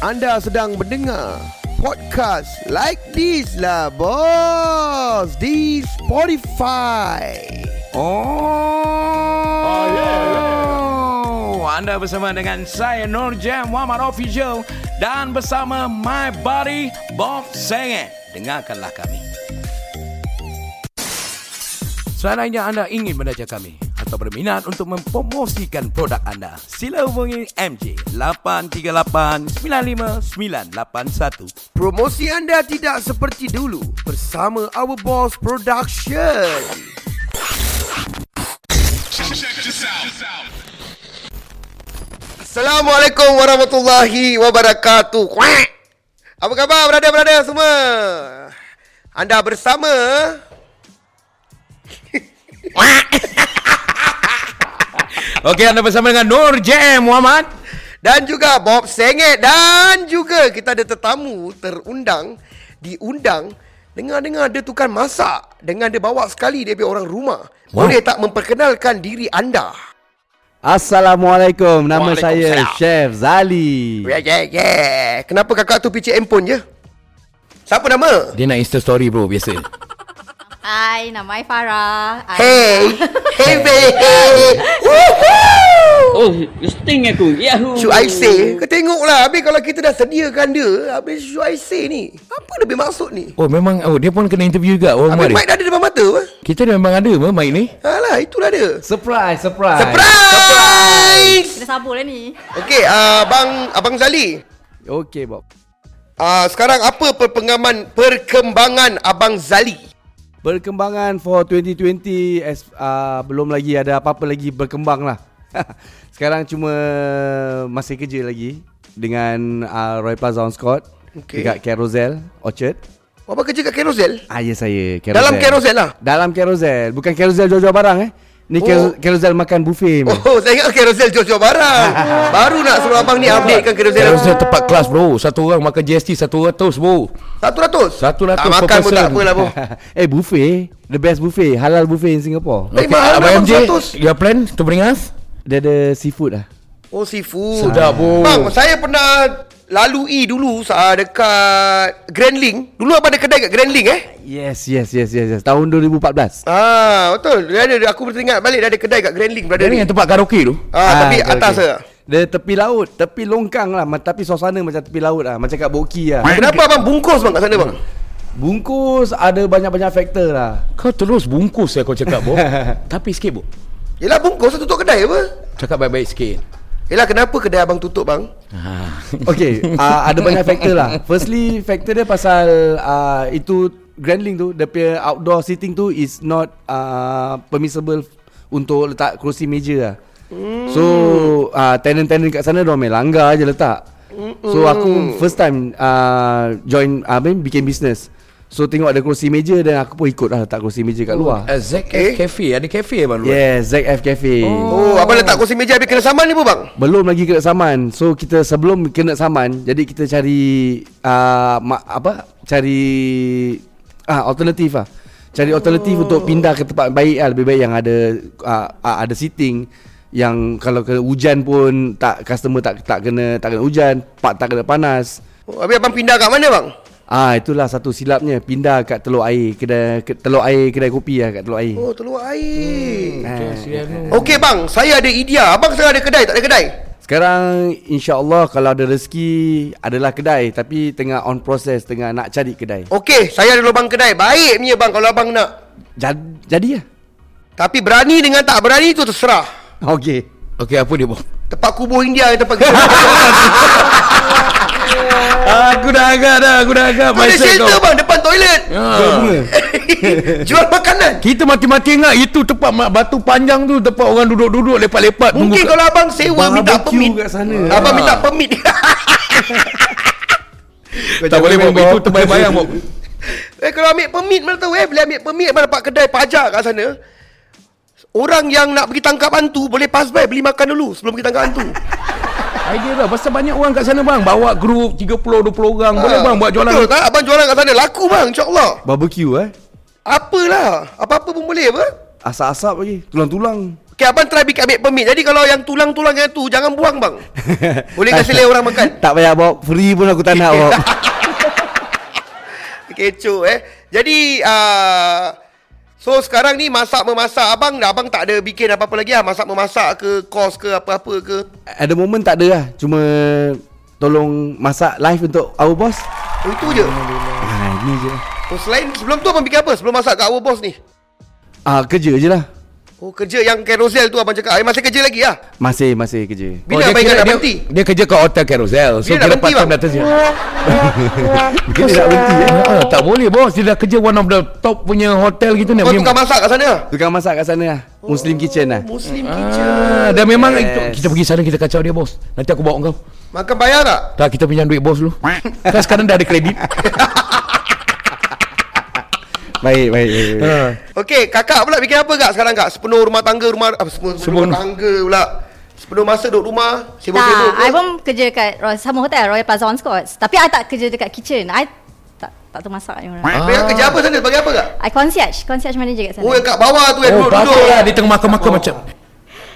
Anda sedang mendengar podcast like this lah bos di Spotify. Oh, yeah, Anda bersama dengan saya Nur Jam Muhammad Official dan bersama my buddy Bob Senge. Dengarkanlah kami. Seandainya anda ingin mendaja kami atau berminat untuk mempromosikan produk anda, sila hubungi MJ 838-95981. Promosi anda tidak seperti dulu bersama Our Boss Production. Assalamualaikum warahmatullahi wabarakatuh. Kuak. Apa khabar brother-brother semua? Anda bersama Okey, anda bersama dengan Nur Jam Muhammad. dan juga Bob Sengit dan juga kita ada tetamu terundang diundang dengar-dengar dia tukang masak dengan dia bawa sekali dia orang rumah. Wow. Boleh tak memperkenalkan diri anda? Assalamualaikum. Nama saya. Chef Zali. Yeah, yeah, yeah. Kenapa kakak tu picit handphone je? Siapa nama? Dia nak Insta story bro, biasa. Hai, nama saya Farah. I- Hey, hey, hey. Oh, sting aku. Yahoo. Should I say? Kau tengoklah Habis kalau kita dah sediakan dia Habis should I say ni Apa lebih maksud ni? Oh, memang oh dia pun kena interview juga orang Habis mic dah ada depan mata apa? Kita dah memang ada apa mic ni? Alah itulah dia Surprise, surprise. Surprise! Kita sabur lah ni. Okey, uh, Abang Abang Zali Okey, Bob. uh, Sekarang apa perpengaman Perkembangan Abang Zali? Perkembangan for 2020 as, uh, belum lagi ada apa-apa lagi berkembang lah. Sekarang cuma masih kerja lagi dengan uh, Roy Plaza on Scott Okey. dekat Carousel Orchard. Apa kerja kat Carousel? Ah ya saya Carousel. Dalam Carousel lah? Dalam Carousel, bukan Carousel jual-jual barang eh. Ni Oh. Carousel makan buffet. Oh. Oh, saya ingat Carousel jual-jual barang Baru nak suruh abang ni updatekan Carousel Carousel tempat kelas bro. Satu orang makan GST satu ratus bro. Satu ratus? Satu ratus Tak makan pun tak apalah bro eh buffet, the best buffet, halal buffet in Singapore. Tapi mahal Abang abang MJ, 100. your plan to bring us? Dia ada seafood lah. Oh seafood Sedap bro. Bang, saya pernah lalui dulu uh, dekat Grand Link. Dulu abang ada kedai kat Grand Link eh? Yes, yes, yes, yes, yes. Tahun 2014. Ah, betul. Dia ada aku teringat balik dia ada kedai kat Grand Link brother Dia ni ni. yang tempat karaoke tu. Ah, tapi okey, atas lah. Dia tepi laut, tepi longkang lah, tapi suasana macam tepi laut lah, macam kat Boki lah. Kenapa abang bungkus bang kat sana bang? Bungkus ada banyak-banyak faktor lah. Kau terus bungkus ya kau cakap bro. Tapi sikit bro. Yelah bungkus tutup kedai apa? Cakap baik-baik sikit. Yelah kenapa kedai abang tutup bang? Ha. Okay, uh, ada banyak faktor lah. Firstly, faktor dia pasal uh, itu Grand Link tu, dia punya outdoor seating tu is not uh, permissible untuk letak kerusi meja lah. Hmm. So, uh, tenant-tenant kat sana diorang main langgar je letak. So, aku first time uh, join, uh, bikin business. So, tengok ada kerusi meja dan aku pun ikut lah letak kerusi meja kat luar. Uh, Zack Okay. F Cafe, ada cafe abang dulu. Yes, Zack F Cafe. Oh, abang letak kursi meja habis kena saman ni pun bang? Belum lagi kena saman. So kita sebelum kena saman, jadi kita cari uh, ma- apa? Cari ah alternatif lah. Cari alternatif oh. untuk pindah ke tempat baik lah, lebih baik yang ada uh, uh, ada seating yang kalau kena hujan pun tak customer tak tak kena tak kena hujan, pak tak kena panas. Oh, habis abang pindah kat mana bang? Ah itulah satu silapnya pindah kat telur air kedai ke, telur air kedai kopi lah kat telur air. Oh, telur air. Ah. Okey bang, saya ada idea. Abang sekarang ada kedai tak ada kedai? Sekarang insya-Allah kalau ada rezeki adalah kedai tapi tengah on process tengah nak cari kedai. Okey, saya ada lubang kedai. Baik punya bang kalau abang nak. Jadi, jadi lah. Tapi berani dengan tak berani tu terserah. Okey. Okey, apa dia bro? Tempat kubur India tempat kita. aku dah agak dah, aku dah agak. Kau ada shelter bang depan toilet. Ha. Jual makanan. Kita mati-mati ingat itu tempat batu panjang tu tempat orang duduk-duduk lepak-lepak Mungkin kalau abang sewa minta permit. sana. Abang Ah. minta permit. tak boleh Bob, itu terbayang Bob. eh kalau ambil permit mana tahu eh bila ambil permit abang dapat kedai pajak kat sana. Orang yang nak pergi tangkap hantu boleh pass by beli makan dulu sebelum pergi tangkap hantu. Idea lah Pasal banyak orang kat sana bang Bawa grup 30-20 orang Boleh Ah, bang buat jualan Betul tak? Abang jualan kat sana laku bang insyaAllah. Barbecue eh. Apalah. Apa-apa pun boleh apa? Asap-asap lagi. Tulang-tulang. Okay, abang try bikin ambil permit. Jadi kalau yang tulang-tulang yang tu, jangan buang bang. Boleh kasih lain orang makan. Tak payah bawa free pun aku tak nak bawa. Kecoh eh. Jadi, uh, so sekarang ni masak memasak. Abang abang tak ada bikin apa-apa lagi lah. Masak memasak ke, kos ke, apa-apa ke. At the moment tak ada lah. Cuma tolong masak live untuk our boss. Oh, itu je. Ah, ini je. Oh, selain, sebelum tu abang bikin apa? Sebelum masak kat our boss ni? Ah, kerja je lah. Oh, kerja yang carousel tu abang cakap. Eh, masih kerja lagi lah? Masih, masih kerja. Bila dia abang ingat kira nak dia, berhenti? dia kerja kat hotel Carousel. So Bila nak kira berhenti, part time bang? dah tersiap. Mungkin dia nak berhenti eh. Ah, tak boleh bos. Dia dah kerja one of the top punya hotel gitu. nak Kau pergi- tukang masak kat sana? Tukang masak kat sana lah. Muslim kitchen lah. Muslim kitchen. Ah, dan memang Yes. itu, kita pergi sana kita kacau dia bos. Nanti aku bawa kau. Makan bayar tak? Tak kita pinjam duit bos dulu. kan sekarang dah ada kredit. Baik, baik. baik, baik. ha. Okey, kakak pula bikin apa kak sekarang kak? Sepenuh rumah tangga rumah apa sepenuh, Sepenuh- rumah tangga pula. Sepenuh masa duduk rumah, sibuk-sibuk Tak? I pun kerja kat sama hotel Royal Plaza on Scotts. Tapi I tak kerja dekat kitchen. I tak tak tahu masak ni orang. Apa yang kerja apa sana? Sebagai apa kak? I concierge, concierge manager kat sana. Oh, yang kat bawah tu yang Oh, duduk-duduk. patut lah. Dia tengah makan-makan macam.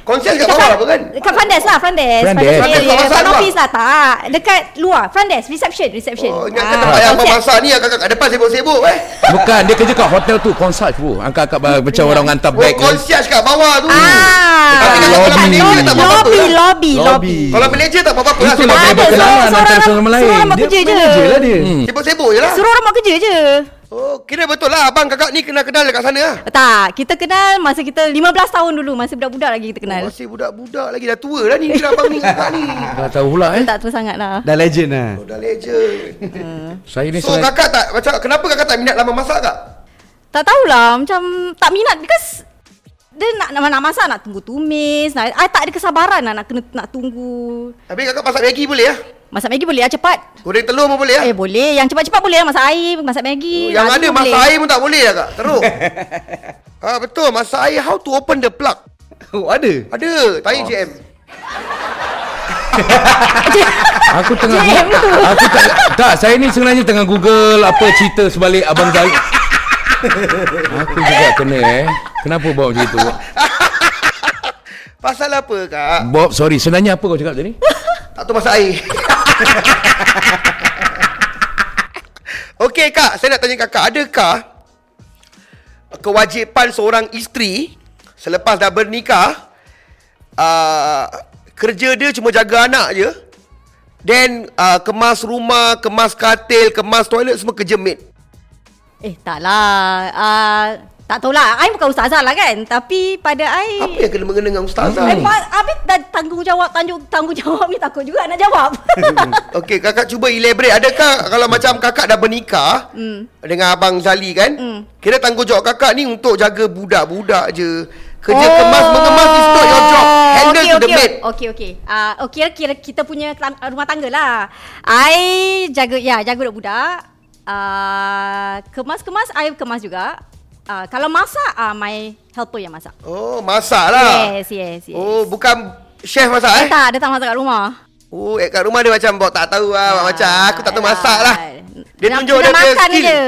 Konser kat bawah apa kan? Dekat front desk lah, front desk. Front desk. Front desk Front office lah, tak. Dekat luar, front desk, reception, reception. Oh, ingat Ah, kan tempat yang abang ni kakak kat depan sibuk-sibuk eh. Bukan, dia kerja kat hotel tu. Concierge bro. Angkat-angkat macam orang hantar Oh, bag. kan. concierge kat bawah tu. Ah, Tapi kalau lobby. manager tak apa-apa lobby, lah. lobby, lobby. Lobby. Kalau manager tak apa-apa lah. Itulah dia Tak ada, antara seorang- lain. Seorang buat Dia kerja je. manager lah dia. Sibuk-sibuk je lah. Suruh orang buat kerja je. Oh, kira betul lah abang kakak ni kenal-kenal dekat sana lah. Tak, kita kenal masa kita 15 tahun dulu, masa budak-budak lagi kita kenal. Oh, masih budak-budak lagi dah tua dah ni kira abang ni kakak ni. Tak tahu pula eh. Tak tua sangat lah. Dah legend lah. Oh, dah legend. Saya ni So kakak tak macam kenapa kakak tak minat lama masak kak? Tak tahulah, macam tak minat because dia nak, nak, nak masak nak tunggu tumis. Nak, I tak ada kesabaran lah nak kena nak tunggu. Habis kakak masak Maggi boleh ya? Masak Maggi boleh lah cepat. Goreng telur pun boleh ya? Eh boleh, yang cepat-cepat boleh lah masak air, masak Maggi. Oh, yang ada masak boleh. air pun tak boleh ya kak? Teruk. ah betul, masak air how to open the plug? Oh, ada? Ada, tanya Oh. JM. Aku tengah JM tu. Aku tak Tak saya ni sebenarnya tengah google Apa cerita sebalik Abang Zai Aku juga kena eh Kenapa bawa macam itu Pasal apa kak? Bob sorry Sebenarnya apa kau cakap tadi Tak tahu masak air. Okey kak, saya nak tanya kakak, adakah kewajipan seorang isteri selepas dah bernikah uh, kerja dia cuma jaga anak je then uh, kemas rumah, kemas katil, kemas toilet semua kerja maid. Eh taklah. Uh, tak tahulah. I bukan ustazah lah kan. Tapi pada I... Apa yang kena mengena dengan ustazah Eh, ni? habis dah tanggungjawab tanggung tanggungjawab ni takut juga nak jawab. Okey, kakak cuba elaborate. Adakah kalau macam kakak dah bernikah Hmm. dengan abang Zali kan? Hmm. Kira tanggungjawab kakak ni untuk jaga budak-budak je. Kerja Oh. kemas mengemas is not your job. Handle okay, to the okay, maid. Okey okey. Ah uh, kira kira kita punya rumah tangga lah. I jaga ya jaga budak-budak. Ah uh, kemas-kemas I kemas juga. Uh, kalau masak uh, my helper yang masak. Oh, masak lah. Yes, yes, yes. Oh, bukan chef masak Eh, eh? tak, dia tak masak kat rumah. Oh, eh, kat rumah dia macam bawa tak tahu lah. Ah, macam aku tak tahu masak lah. Dia Nak- tunjuk dia punya makan skill. je.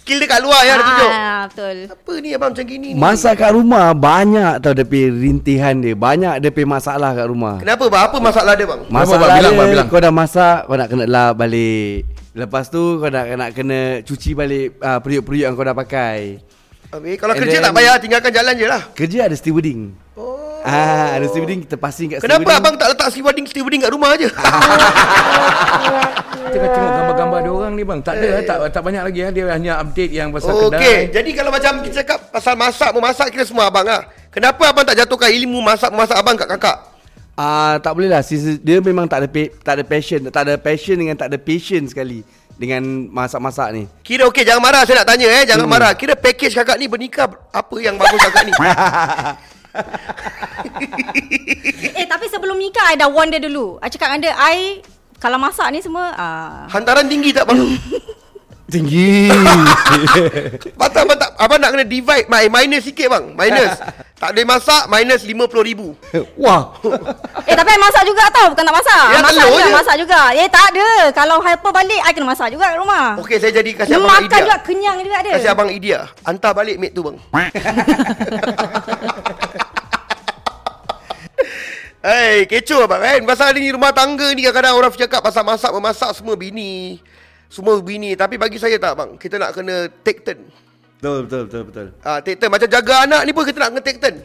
Skill dia kat luar ya, dia tunjuk. Ah, betul. Apa ni abang macam gini ni? Masak kat rumah banyak tau dia punya rintihan dia. Banyak dia punya masalah kat rumah. Kenapa bang? Apa masalah dia bang? Masalah bang? Bilang, dia, bang, bilang. kau dah masak, kau nak kena lap balik. Lepas tu kau nak, nak kena cuci balik uh, periuk-periuk yang kau dah pakai. Habis, kalau And kerja then- tak payah, tinggalkan jalan je lah. Kerja ada stewarding. Oh. Ah, ada stewarding kita passing kat Kenapa stewarding. abang tak letak stewarding stewarding kat rumah je? Tengah tengok gambar-gambar dia orang ni bang Tak ada tak, tak banyak lagi eh. Dia hanya update yang pasal Oh, kedai Okey, jadi kalau macam kita cakap pasal masak memasak kira semua abang ah. Kenapa abang tak jatuhkan ilmu masak memasak abang kat kakak? Ah, tak boleh lah. Dia memang tak ada pa- tak ada passion, tak ada passion dengan tak ada patience sekali dengan masak-masak ni. Kira okey jangan marah saya nak tanya eh, jangan Hmm. marah. Kira package kakak ni bernikah apa yang bagus kakak ni? Eh tapi sebelum nikah I dah warn dia dulu. I cakap dengan dia I kalau masak ni semua ah Hantaran tinggi tak bang? Tinggi. Patut abang nak kena divide my minus sikit bang. Minus. tak boleh masak minus 50 ribu. Wah. Eh tapi I masak juga tau Bukan tak masak Yang Masak juga je. Masak juga Eh tak ada Kalau helper balik I kena masak juga kat rumah Okey saya jadi kasih Dia abang makan idea. juga Kenyang juga dia Kasih abang idea. Hantar balik maid tu bang. Eh, kecoh abang kan. Pasal ni rumah tangga ni kadang-kadang orang cakap pasal masak memasak semua bini. Semua bini. Tapi bagi saya tak bang. Kita nak kena take turn. Betul, betul, betul, betul. Ah, take turn. Macam jaga anak ni pun kita nak kena take turn.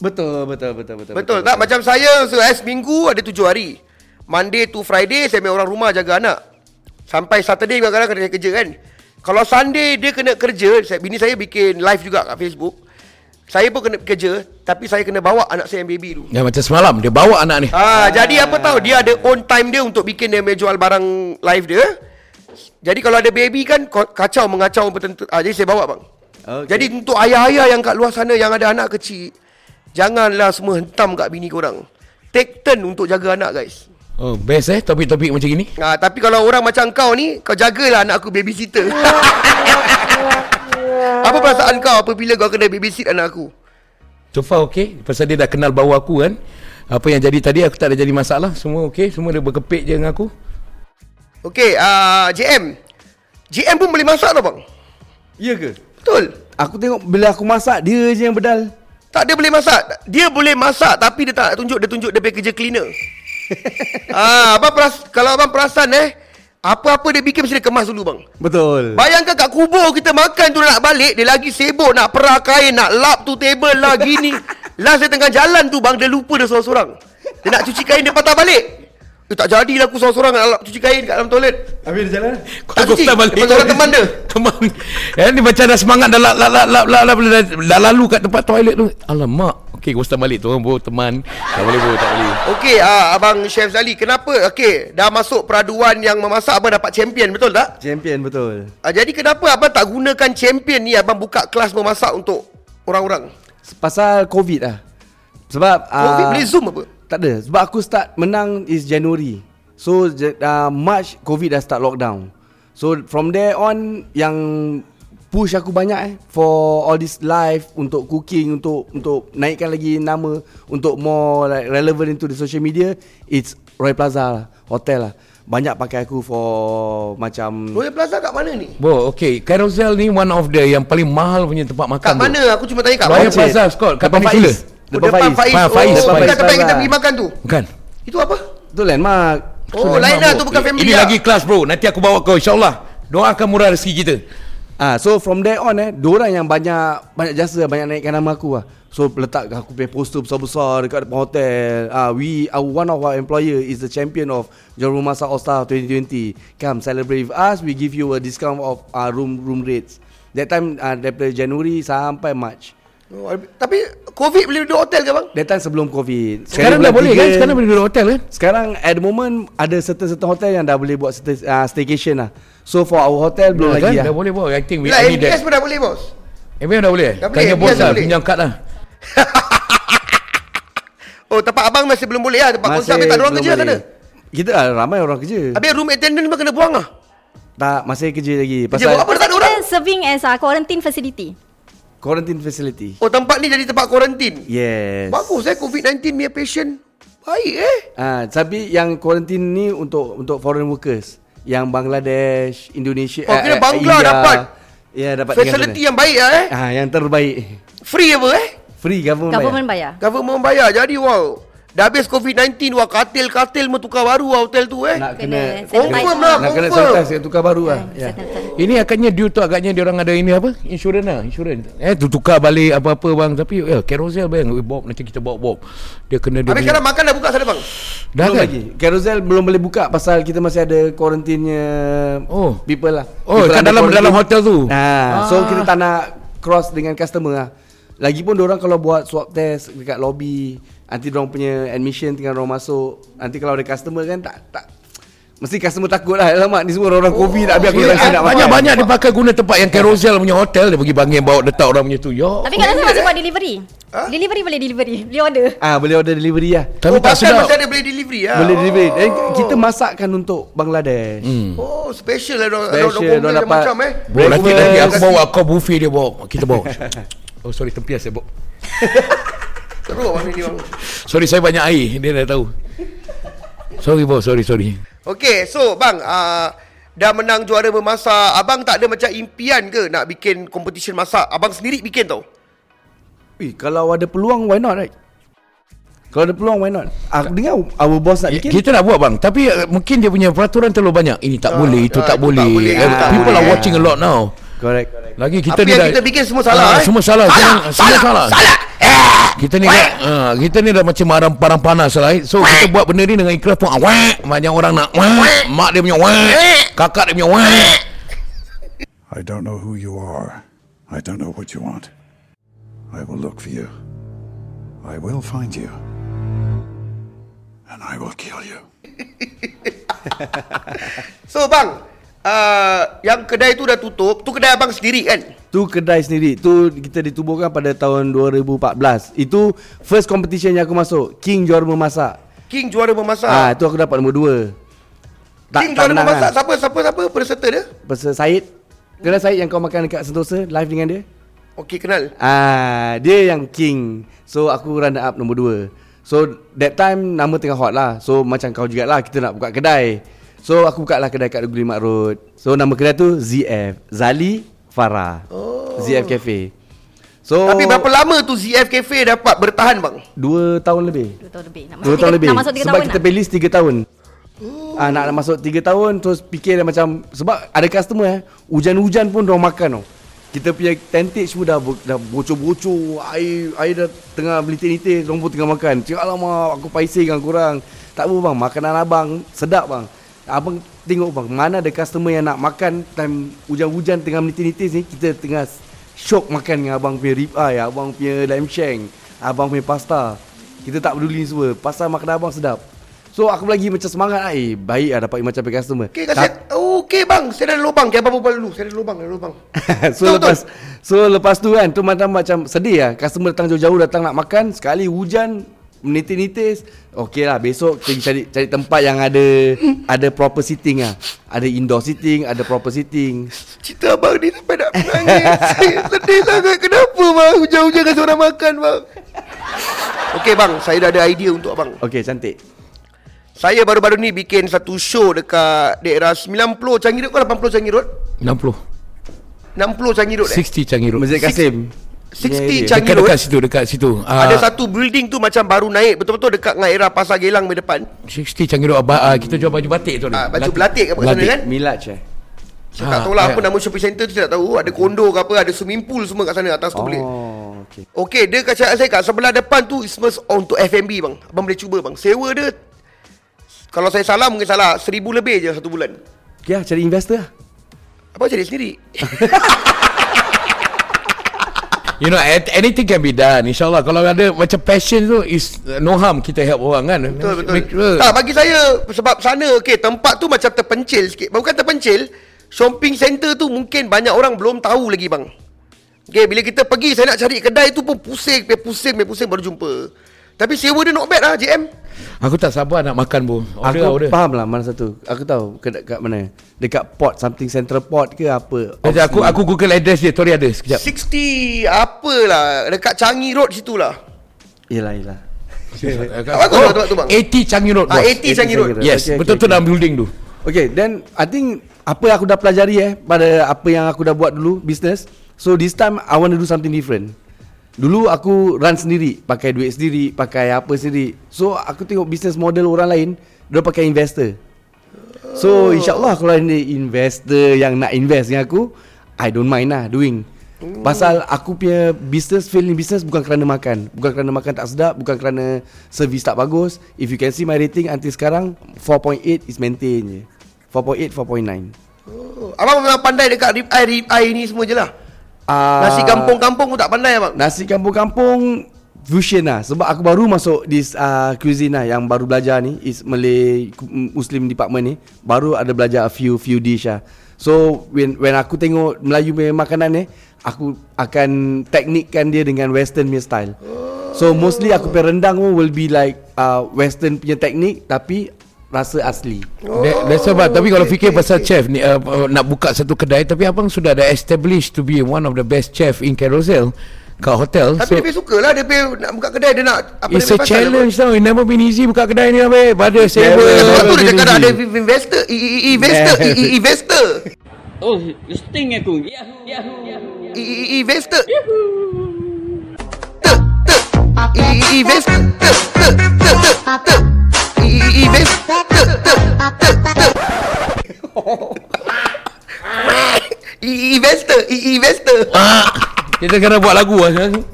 Betul, betul, betul, betul. Betul, tak? Macam saya se- eh, seminggu ada tujuh hari. Monday to Friday saya main orang rumah jaga anak. Sampai Saturday kadang-kadang kena kerja kan. Kalau Sunday dia kena kerja, saya, bini saya bikin live juga kat Facebook. Saya pun kena kerja, tapi saya kena bawa anak saya yang baby tu. Ya macam semalam dia bawa anak ni. Ah, jadi apa tahu dia ada own time dia untuk bikin dia jual barang live dia. Jadi kalau ada baby kan kacau mengacau bertentu. Ah, jadi saya bawa bang. Okey. Jadi untuk ayah-ayah yang kat luar sana yang ada anak kecil, janganlah semua hentam kat bini korang. Take turn untuk jaga anak guys. Oh, best eh topik-topik macam gini. Ah, tapi kalau orang macam kau ni, kau jagalah anak aku babysitter. apa perasaan kau apabila kau kena babysit anak aku? So far okey Pasal dia dah kenal bau aku kan Apa yang jadi tadi aku tak ada jadi masalah Semua okey Semua dia berkepit je dengan aku Okey, ah JM. JM pun boleh masak tau bang. Ya ke? Betul. Aku tengok bila aku masak dia je yang bedal. Tak dia boleh masak. Dia boleh masak tapi dia tak nak tunjuk dia tunjuk dia punya kerja cleaner. ah, abang peras kalau abang perasan eh, apa-apa dia bikin mesti dia kemas dulu bang. Betul. Bayangkan kat kubur kita makan tu nak balik, dia lagi sibuk nak perah kain, nak lap tu table lah gini. Last dia tengah jalan tu bang, dia lupa dia seorang-seorang. Dia nak cuci kain dia patah balik. Eh, tak jadilah aku seorang-seorang nak cuci kain kat dalam toilet. Habis dia jalan. Tak cuci, lepas orang teman dia. Teman Ya ni macam dah semangat dah lap lap lap lap lap, lap, dah, dah lalu kat tempat toilet tu Alamak Okey start balik tu Bawa teman Tak boleh bro tak boleh Okey, ah, abang Chef Zali, kenapa? Okey, dah masuk peraduan yang memasak abang dapat champion, betul tak? Champion betul. Ah, jadi kenapa abang tak gunakan champion ni abang buka kelas memasak untuk orang-orang? Pasal COVID lah. Sebab Covid ah, boleh zoom apa? Tak ada. Sebab aku start menang is January. So uh, March COVID dah start lockdown. So from there on yang push aku banyak eh for all this live untuk cooking untuk untuk naikkan lagi nama untuk more like relevant into the social media it's Roy Plaza lah, hotel lah. Banyak pakai aku for macam Royal Plaza kat mana ni? Bro okey Carousel ni one of the Yang paling mahal punya tempat makan Kat mana? Aku cuma tanya kat Royal? Plaza Scott Kat Depan Peninsula Faiz. Oh, Depan depan Faiz. Faiz. Ah, Oh, Faiz, bukan Faiz. tempat kita pergi makan tu. Bukan Itu apa? Itu landmark. Oh, lain lah tu bukan family Ini lah. lagi kelas bro Nanti aku bawa kau InsyaAllah Doakan murah rezeki kita Ah, so from there on eh, diorang yang banyak banyak jasa, banyak naikkan nama aku lah. So letak aku punya poster besar-besar dekat depan hotel. Ah, we our one of our employer is the champion of Jurong Masak All Star 2020. Come celebrate with us, we give you a discount of uh, room room rates. That time uh, daripada Januari sampai March. Oh, tapi COVID boleh duduk hotel ke bang? Time sebelum COVID. Sekarang bulan dah boleh kan Sekarang boleh duduk hotel kan Sekarang at the moment ada certain-certain hotel yang dah boleh buat certain, uh, staycation lah. So for our hotel belum kan? lagi Dah lah. boleh bos I think we Lah, I need MBS that pun dah boleh bos. MBS dah boleh Dah boleh, Tanya bos dah lah. Pinjam kad lah Oh, tempat abang masih belum boleh lah. Tempat konsert habis tak ada orang kerja sana. boleh. Kita ah, ramai orang kerja. Habis room attendant pun kena buang lah. Tak, masih kerja lagi. Kerja Pasal buat apa tak ada orang? Serving as a quarantine facility. Quarantine facility. Oh, tempat ni jadi tempat kuarantin. Yes. Bagus eh COVID-19 punya patient. Baik eh. Ah, tapi yang quarantine ni untuk untuk foreign workers. Yang Bangladesh, Indonesia, Oh, kira Bangla dapat Ya, dapat Facility yang baik lah eh. Ah, yang terbaik. Free apa eh? Free government. Government bayar. bayar. Government bayar. Jadi wow. Dah habis COVID-19 wah katil-katil tukar baru lah hotel tu eh. Nak Kena kena Confirm lah, nak kena sanitize tukar baru lah. Ya. Sanitize. Ini agaknya due tu agaknya dia orang ada ini apa? Insurans lah, insurans. Eh tu tukar balik apa-apa bang tapi ya carousel bang, Bob nanti kita bawa Bob. Dia kena dia Habis sekarang makan dah buka sana bang. dah belum kan? lagi. Carousel belum boleh buka pasal kita masih ada quarantine-nya Oh. people lah. Oh, People kat dalam- quarantine. dalam hotel tu? Ha, so Ah. kita tak nak cross dengan customer lah. Lagipun orang kalau buat swab test dekat lobby, nanti orang punya admission tinggal orang masuk. Nanti kalau ada customer kan tak tak Mesti customer takut lah Alamak ni semua orang-orang covid Habis aku Dia, rasa nak banyak-banyak dia pakai guna tempat yang carousel punya hotel dia pergi bangin bawa letak orang punya tu. Ya. Tapi kat sana masih buat delivery. Delivery boleh delivery. Boleh order. Ah Boleh order delivery lah Tapi oh, tak pasal sedap. masih ada boleh delivery lah. Boleh delivery Dan kita masakkan untuk Bangladesh Hmm. Oh, special lah Special, dorang dapat- macam eh. Bro, nanti lagi aku bawa kau buffet dia bawa. Kita bawa. Oh sorry tempias saya bawa. Teruk bang ni bang. Sorry saya banyak air dia dah tahu. Sorry bos, sorry sorry. Okay, so bang, uh, dah menang juara memasak. Abang tak ada macam impian ke nak bikin competition masak? Abang sendiri bikin tau. Eh, Kalau ada peluang why not right Kalau ada peluang why not? Aku dengar our boss nak bikin. Kita nak buat bang Tapi uh, mungkin dia punya peraturan terlalu banyak Ini tak boleh Itu ah, tak itu tak boleh boleh, Eh, itu tak People boleh. are watching a lot now Correct. Lagi kita Apa ni yang dah kita bikin semua salah, Ah, eh? Semua salah Salah, Semua salah, salah salah. Kita ni dah, uh, kita ni dah macam marang parang panas lah eh. So kita buat benda ni dengan ikhlas pun ah, wah, Banyak orang nak wah, Mak dia punya wah, Kakak dia punya wah. I don't know who you are. I don't know what you want. I will look for you. I will find you. And I will kill you. So bang, uh, yang kedai tu dah tutup, tu kedai abang sendiri kan? Tu kedai sendiri. Tu kita ditubuhkan pada tahun 2014 Itu first competition yang aku masuk. King juara memasak. King juara memasak. Ah, tu aku dapat nombor 2 King juara memasak siapa? Siapa siapa? Peserta dia? Pasal Syed Kenal Syed yang kau makan dekat Sentosa Live dengan dia? Okey kenal. Ah, Dia yang king. So aku runner up nombor 2 So that time nama tengah hot lah. So macam kau jugalah Kita nak buka kedai So aku buka lah kedai kat Mak Road So nama kedai tu ZF Zali Farah. Oh. ZF Cafe. So Tapi berapa lama tu ZF Cafe dapat bertahan bang? Dua tahun lebih. Dua tahun lebih. Nak Dua masuk tahun tiga, lebih. Nak masuk tiga Sebab tahun kita nak? pay list tiga tahun. Ah, nak, nak masuk tiga tahun Terus fikir dia macam Sebab ada customer eh Hujan-hujan pun diorang makan tau. Kita punya tentage pun dah, bo- dah bocor-bocor Air air dah tengah belitik-nitik Diorang pun tengah makan. Cakap alamak aku paiseh dengan korang Tak apa bang. Makanan abang sedap bang Abang tengok bang Mana ada customer yang nak makan Time hujan-hujan tengah menitis-nitis ni Kita tengah shock makan dengan abang punya rib eye Abang punya lamb shank Abang punya pasta. Kita tak peduli ni semua Pasal makanan abang sedap. So aku lagi macam semangat lah. Eh baik lah dapat macam customer. Okey kasi Okey bang, saya ada lubang. Okey abang berbual dulu. Saya ada lubang, ada lubang. so Betul, lepas So lepas tu kan Tu macam macam sedih lah. Customer datang jauh-jauh Datang nak makan. Sekali hujan Menitis-nitis Okey lah besok Kita cari, cari tempat yang ada Ada proper seating lah Ada indoor seating Ada proper seating Cerita abang ni sampai nak menangis. saya sedih sangat. Kenapa bang? Hujan-hujan kasi orang makan bang. Okey bang, saya dah ada idea untuk abang. Okey cantik Saya baru-baru ni bikin satu show dekat daerah 90 Changi Road ke 80 Changi Road? 60 60 Changi Road eh? 60 Changi Road Masjid Kasim 60 Changi Changi Dekat Road. dekat situ Dekat situ. Ah, Ada satu building tu macam baru naik Betul-betul dekat dengan era Pasar Gelang di depan. 60 Changi Road ah, ah, Kita jual baju batik tu Ah, baju belatik ke apa kat sana kan? Milaj eh Saya tak Ah, tahu lah apa ya. nama shopping center tu Saya tak tahu. Ada kondo ke apa Ada swimming pool semua kat sana Atas tu boleh. Oh okay. Okey dia kat cakap saya kat sebelah depan tu Is first untuk F&B bang. Abang boleh cuba bang. Sewa dia Kalau saya salah mungkin salah Seribu lebih je satu bulan. Okay lah cari investor lah. Apa cari sendiri You know Anything can be done InsyaAllah Kalau ada macam passion tu Is no harm Kita help orang kan Betul betul. Make. Tak bagi saya sebab sana okey tempat tu macam terpencil sikit. Bukan terpencil, shopping center tu mungkin banyak orang belum tahu lagi bang. Okey bila kita pergi saya nak cari kedai tu pun pusing, pusing, pusing baru jumpa. Tapi sewa dia not bad lah JM. Aku tak sabar nak makan bu. Aku Order order faham lah mana satu. Aku tahu kat, kat mana. Dekat port Something central port ke apa. Sekejap, aku aku google address dia. Tori ada. Sekejap. 60 apalah. Dekat Changi Road situ lah. Yelah. Yelah Apa tu, tu, tu, bang? 80 Changi Road. Ah, bos. 80 Changi Road. Road. Yes Okay, okay, Betul-betul okay. dalam building tu. Okay then I think Apa yang aku dah pelajari eh Pada apa yang aku dah buat dulu Business. So this time I want to do something different Dulu aku run sendiri Pakai duit sendiri Pakai apa sendiri. So aku tengok business model orang lain Dia pakai investor. So insyaAllah Kalau ada investor Yang nak invest dengan aku I don't mind lah doing. Pasal aku punya business Failing business Bukan kerana makan. Bukan kerana makan tak sedap Bukan kerana Service tak bagus. If you can see my rating Until sekarang 4.8 is maintain je. 4.8 4.9 Oh, Abang memang pandai dekat rib eye, rib eye ni semua je lah. Ah, Nasi kampung-kampung pun tak pandai abang. Nasi kampung-kampung fusion lah. Sebab aku baru masuk this uh, cuisine lah yang baru belajar ni. Is Malay ku- Muslim department ni. Baru ada belajar a few few dish lah. So when when aku tengok Melayu punya makanan ni aku akan teknikkan dia dengan western punya style. So mostly aku punya rendang pun will be like uh, western punya teknik. Tapi rasa asli. That, that's sebab Tapi kalau fikir pasal chef ni uh, uh, Nak buka satu kedai Tapi abang sudah ada established To be one of the best chef In Carousel Kat hotel. Tapi dia suka lah Dia nak buka kedai Dia nak apa It's dia a challenge tau. It never been easy Buka kedai ni Habis Pada sewa Sebab tu dia cakap ada investor i- i- i- Investor i- i- Investor. Oh, sting aku. Yahoo, yahoo, yahoo. Investor. Tek, tek. I- Investor Investor Investor I- Investor. Kita kena buat lagu lah sekarang.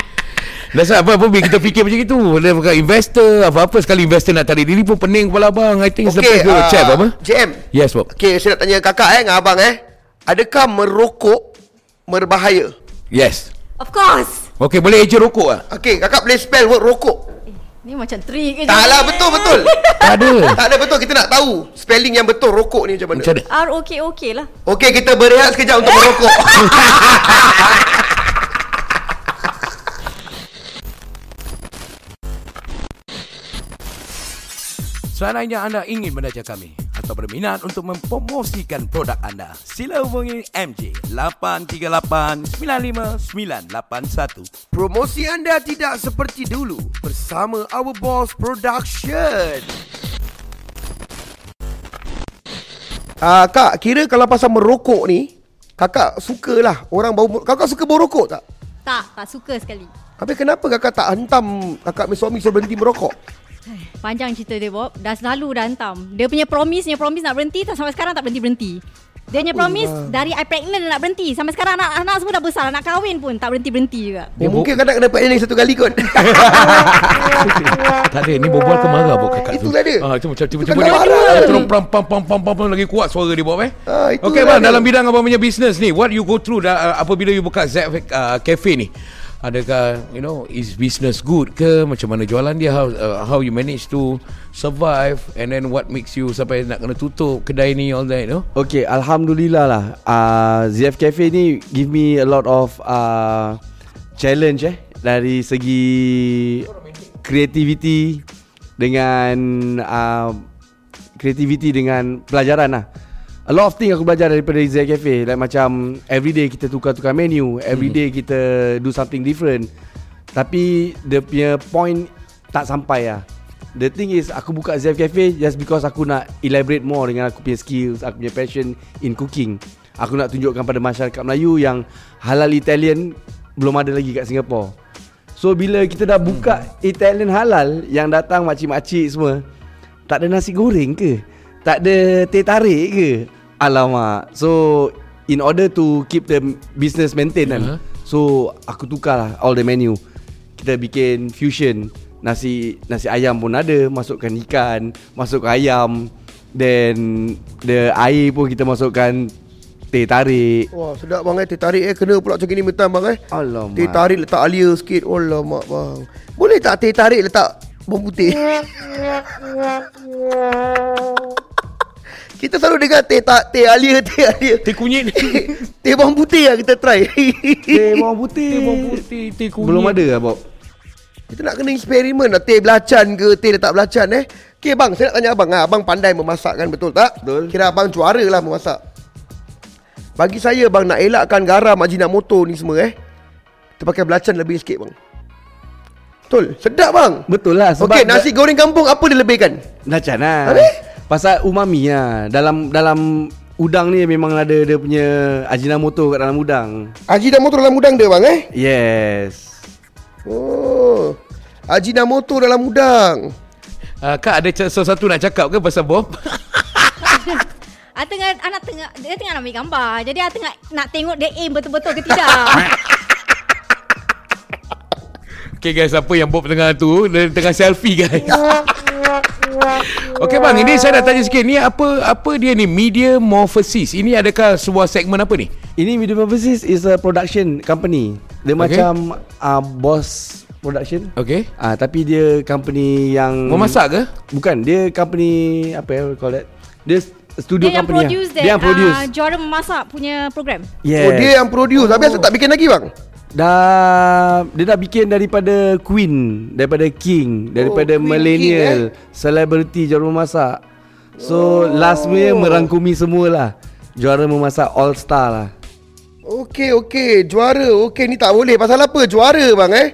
Dasar apa apa bila kita fikir macam itu Dia bukan investor Apa-apa sekali investor nak tarik diri pun pening kepala abang. I think it's the Okay uh, check apa? JM Yes Bob. Okay saya nak tanya kakak eh Dengan abang eh. Adakah merokok Berbahaya? Yes. Of course. Okay boleh eja rokok lah Okay kakak boleh spell word rokok Ni macam trik ke Tak lah betul betul. Tak ada. Tak ada betul. Kita nak tahu Spelling yang betul rokok ni macam mana. Macam mana? R O K O K lah. Okay kita berehat sekejap untuk merokok. Seandainya anda ingin menaja kami atau berminat untuk mempromosikan produk anda, sila hubungi MJ 838-95981. Promosi anda tidak seperti dulu Bersama Our Boss Production Ah Kak, kira kalau pasal merokok ni Kakak sukalah orang bau Kakak suka bau rokok tak? Tak, tak suka sekali. Habis kenapa kakak tak hentam Kakak suami suruh berhenti merokok? Panjang cerita dia Bob Dah selalu dah hantam Dia punya promise Dia promise nak berhenti tak Sampai sekarang tak berhenti-berhenti Dia punya promise Dari I pregnant dia nak berhenti Sampai sekarang anak, anak semua dah besar Nak kahwin pun Tak berhenti-berhenti juga Oh, mungkin kadang kena dapat yang satu kali kot Tak ada, ni berbual ke marah Bob kakak Itu tu? tak ada. Ah, itu macam Itu tiba-tiba kan dia marah ah, tadi. Terus pam pam pam pam pam pam lagi kuat suara dia Bob eh. Ah, itu Okey lah bang, dia. dalam bidang abang punya business ni, what you go through dah, uh, apabila you buka Zack uh, Cafe ni? Adakah you know is business good ke? Macam mana jualan dia? How uh, how you manage to survive? And then what makes you sampai nak kena tutup kedai ni all that you know? Okay, Alhamdulillah lah. Uh, ZF Cafe ni give me a lot of uh, challenge eh. Dari segi creativity dengan uh, creativity dengan pelajaran lah A lot of thing aku belajar daripada ZF Cafe Like macam everyday kita tukar-tukar menu Everyday kita do something different Tapi dia punya point tak sampai lah The thing is aku buka ZF Cafe just because aku nak elaborate more dengan aku punya skills, aku punya passion in cooking. Aku nak tunjukkan pada masyarakat Melayu yang halal Italian belum ada lagi kat Singapore. So bila kita dah buka Italian halal yang datang makcik-makcik semua, tak ada nasi goreng ke? Tak ada teh tarik ke? Alamak. So in order to keep the business maintain kan. Uh-huh. So aku tukar lah all the menu. Kita bikin fusion nasi nasi ayam pun ada masukkan ikan masukkan ayam then the air pun kita masukkan teh tarik Wah sedap bang eh Teh tarik eh Kena pula macam gini mentan bang eh Alamak. Teh tarik letak alia sikit Alamak bang Boleh tak teh tarik letak Bawang putih Kita selalu dengar teh tak teh alia teh alia teh kunyit. Teh bawang putih lah kita try. Teh bawang putih. Teh bawang putih teh kunyit. Belum ada lah Bob. Kita nak kena eksperimen lah Teh belacan ke Teh letak belacan eh. Okay bang Saya nak tanya abang. Ah, Abang pandai memasak kan Betul tak? Betul. Kira abang juara lah memasak. Bagi saya bang Nak elakkan garam Ajinomoto ni semua eh. Kita pakai belacan lebih sikit bang. Betul? Sedap bang. Betul lah sebab Okey nasi goreng kampung Apa dia lebihkan? Nacan lah. Habis? Pasal umami lah. Dalam dalam udang ni memang ada dia punya Ajinomoto kat dalam udang. Ajinomoto dalam udang dia bang eh? Yes. Oh. Ajinomoto dalam udang. Uh, Kak ada sesuatu nak cakap ke pasal Bob? Ah tengah anak tengah dia tengah nak ambil gambar. Jadi ah tengah nak tengok dia aim betul-betul ke tidak. Okay guys, apa yang Bob tengah tu? Dia tengah selfie guys Okay bang, ini saya nak tanya sikit Ni apa apa dia ni Media Morphosis Ini adakah sebuah segmen apa ni? Ini Media Overseas is a production company Dia Okay. macam uh, Boss Production Okay Ah, tapi dia company yang Memasak ke? Bukan, dia company apa ya we call that? Dia studio dia yang company. lah. produce that Dia yang produce. ah, juara memasak punya program. yes. Oh dia yang produce Habis asal tak bikin lagi bang? Dah dia dah bikin daripada Queen, daripada King, daripada Queen, millennial, King, celebrity juara memasak. So last punya merangkumi semualah. Juara memasak all star lah. Okey okey. Juara Okey. Ni tak boleh. Pasal apa? Juara bang eh?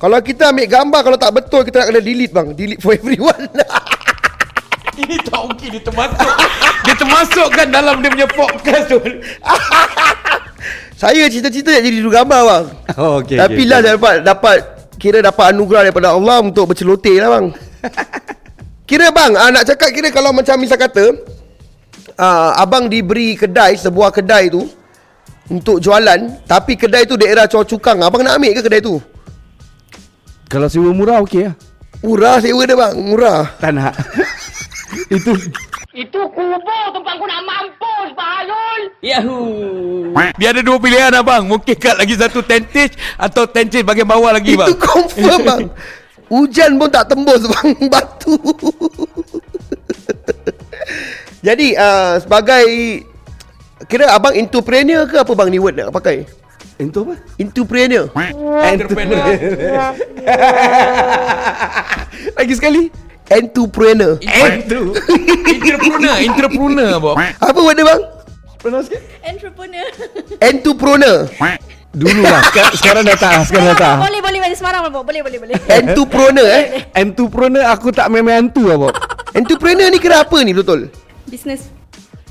Kalau kita ambil gambar Kalau tak betul Kita nak kena delete bang. Delete for everyone Ini tak okey Dia termasuk Dia termasukkan dalam dia punya podcast tu Saya cita-cita nak jadi juru gambar bang Oh, okey, Tapi okey, lah okey. dapat Dapat Kira dapat anugerah daripada Allah Untuk berceloteh lah bang Kira bang uh, Nak cakap kira kalau macam misal kata uh, Abang diberi kedai Sebuah kedai tu Untuk jualan Tapi kedai tu daerah Choa Chu Kang Abang nak ambil ke kedai tu? Kalau sewa murah okey lah. Murah sewa dia bang Murah Tak nak. Itu Itu kubur tempat aku nak mampus, Bahalul. Yahoo. Dia ada dua pilihan abang. Mungkin kat lagi satu tentage atau tentage bagian bawah lagi bang. Itu confirm bang Hujan pun tak tembus bang Batu Jadi uh, Sebagai Kira abang entrepreneur ke apa bang ni word nak pakai itu apa? Entrepreneur Entrepreneur. Lagi sekali. Entrepreneur. Entrepreneur, entrepreneur bang. Apa word dia bang? Pernah sikit? Entrepreneur. Entrepreneur Dulu lah. Sekarang, dah tak. Sekarang dah tak. boleh boleh boleh semarang boleh boleh boleh boleh. Entrepreneur eh Entrepreneur aku tak main-main hantu lah Bob. Entrepreneur ni kira apa ni betul? Business.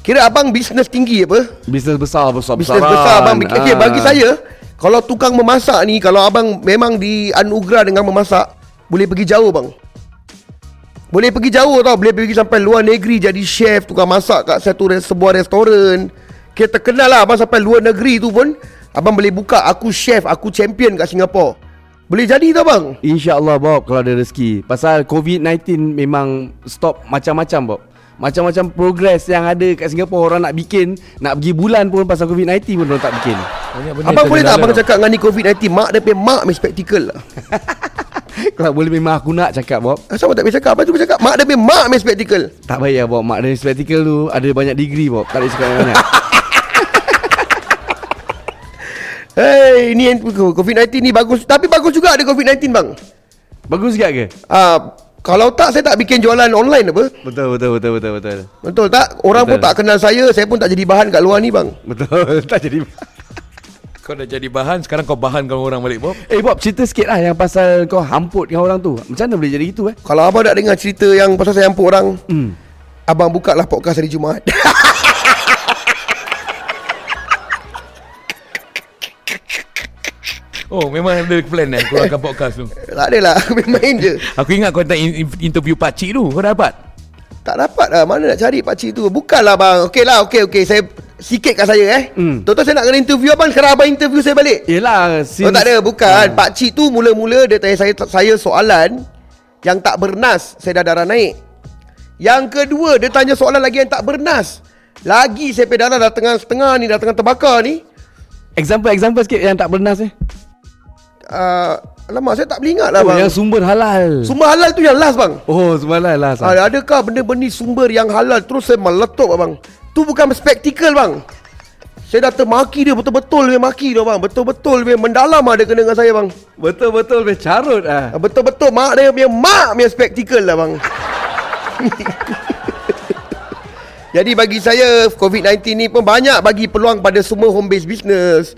Kira abang bisnes tinggi apa? Bisnes besar besar Bisnes besar abang Okay bagi saya Kalau tukang memasak ni Kalau abang memang dianugerah dengan memasak Boleh pergi jauh bang Boleh pergi jauh tau. Boleh pergi sampai luar negeri Jadi chef Tukang masak kat satu sebuah restoran. Kita terkenal lah Abang sampai luar negeri tu pun Abang boleh buka Aku chef Aku champion kat Singapore. Boleh jadi tau bang. InsyaAllah Bob Kalau ada rezeki. Pasal COVID-19 Memang stop macam-macam Bob. Macam-macam progress yang ada kat Singapura Orang nak bikin Nak pergi bulan pun Pasal COVID-19 pun Orang tak bikin. Banyak benda Abang boleh tak abang cakap dengan ni COVID-19 Mak dia punya mak punya spectacle lah Kalau boleh memang aku nak cakap Bob. Asal abang tak boleh cakap? Abang cuba cakap? Mak dia punya mak punya spectacle. Tak payah Bob. Mak dia spectacle tu Ada banyak degree Bob. Tak boleh cakap banyak. Hey, ni yang- COVID-19 ni bagus. Tapi bagus juga ada COVID-19 bang. Bagus juga ke? Ah, Kalau tak saya tak bikin jualan online apa? Betul betul betul betul betul. Betul tak? Orang Betul. pun tak kenal saya Saya pun tak jadi bahan kat luar ni bang. Betul Tak jadi Kau dah jadi bahan Sekarang kau bahankan orang balik Bob. Eh Bob cerita sikit lah Yang pasal kau hamput dengan orang tu. Macam mana boleh jadi gitu eh? Kalau abang nak dengar cerita yang pasal saya hampuk orang Hmm. Abang buka lah podcast hari Jumaat. Oh memang ada plan eh Keluarkan podcast tu? Tak adalah Main-main je. Aku ingat kau in- interview pakcik tu. Kau dapat Tak dapat lah. Mana nak cari pakcik tu? Bukanlah bang. Okey lah okey okey. Saya sikit kat saya eh. Hmm. Tonton saya nak kena interview abang. Sekarang abang interview saya balik. Yelah Oh tak ada? Bukan. Ah. Pak Cik tu mula-mula Dia tanya saya saya soalan Yang tak bernas. Saya dah darah naik. Yang kedua Dia tanya soalan lagi yang tak bernas. Lagi saya punya darah dah tengah setengah ni Dah tengah terbakar ni. Example-example sikit yang tak bernas eh uh, Alamak saya tak boleh ingat lah Oh bang. yang sumber halal. Sumber halal tu yang last bang. Oh sumber halal lah uh, Adakah benda-benda sumber yang halal? Terus saya meletup bang. Tu bukan spektikal bang. Saya dah termaki dia Betul-betul dia maki dia bang. Betul-betul dia mendalam dia kena dengan saya bang. Betul-betul Betul carut ah. Betul-betul mak dia punya mak punya spektikal lah bang. Jadi bagi saya COVID-19 ni pun banyak bagi peluang pada semua home based business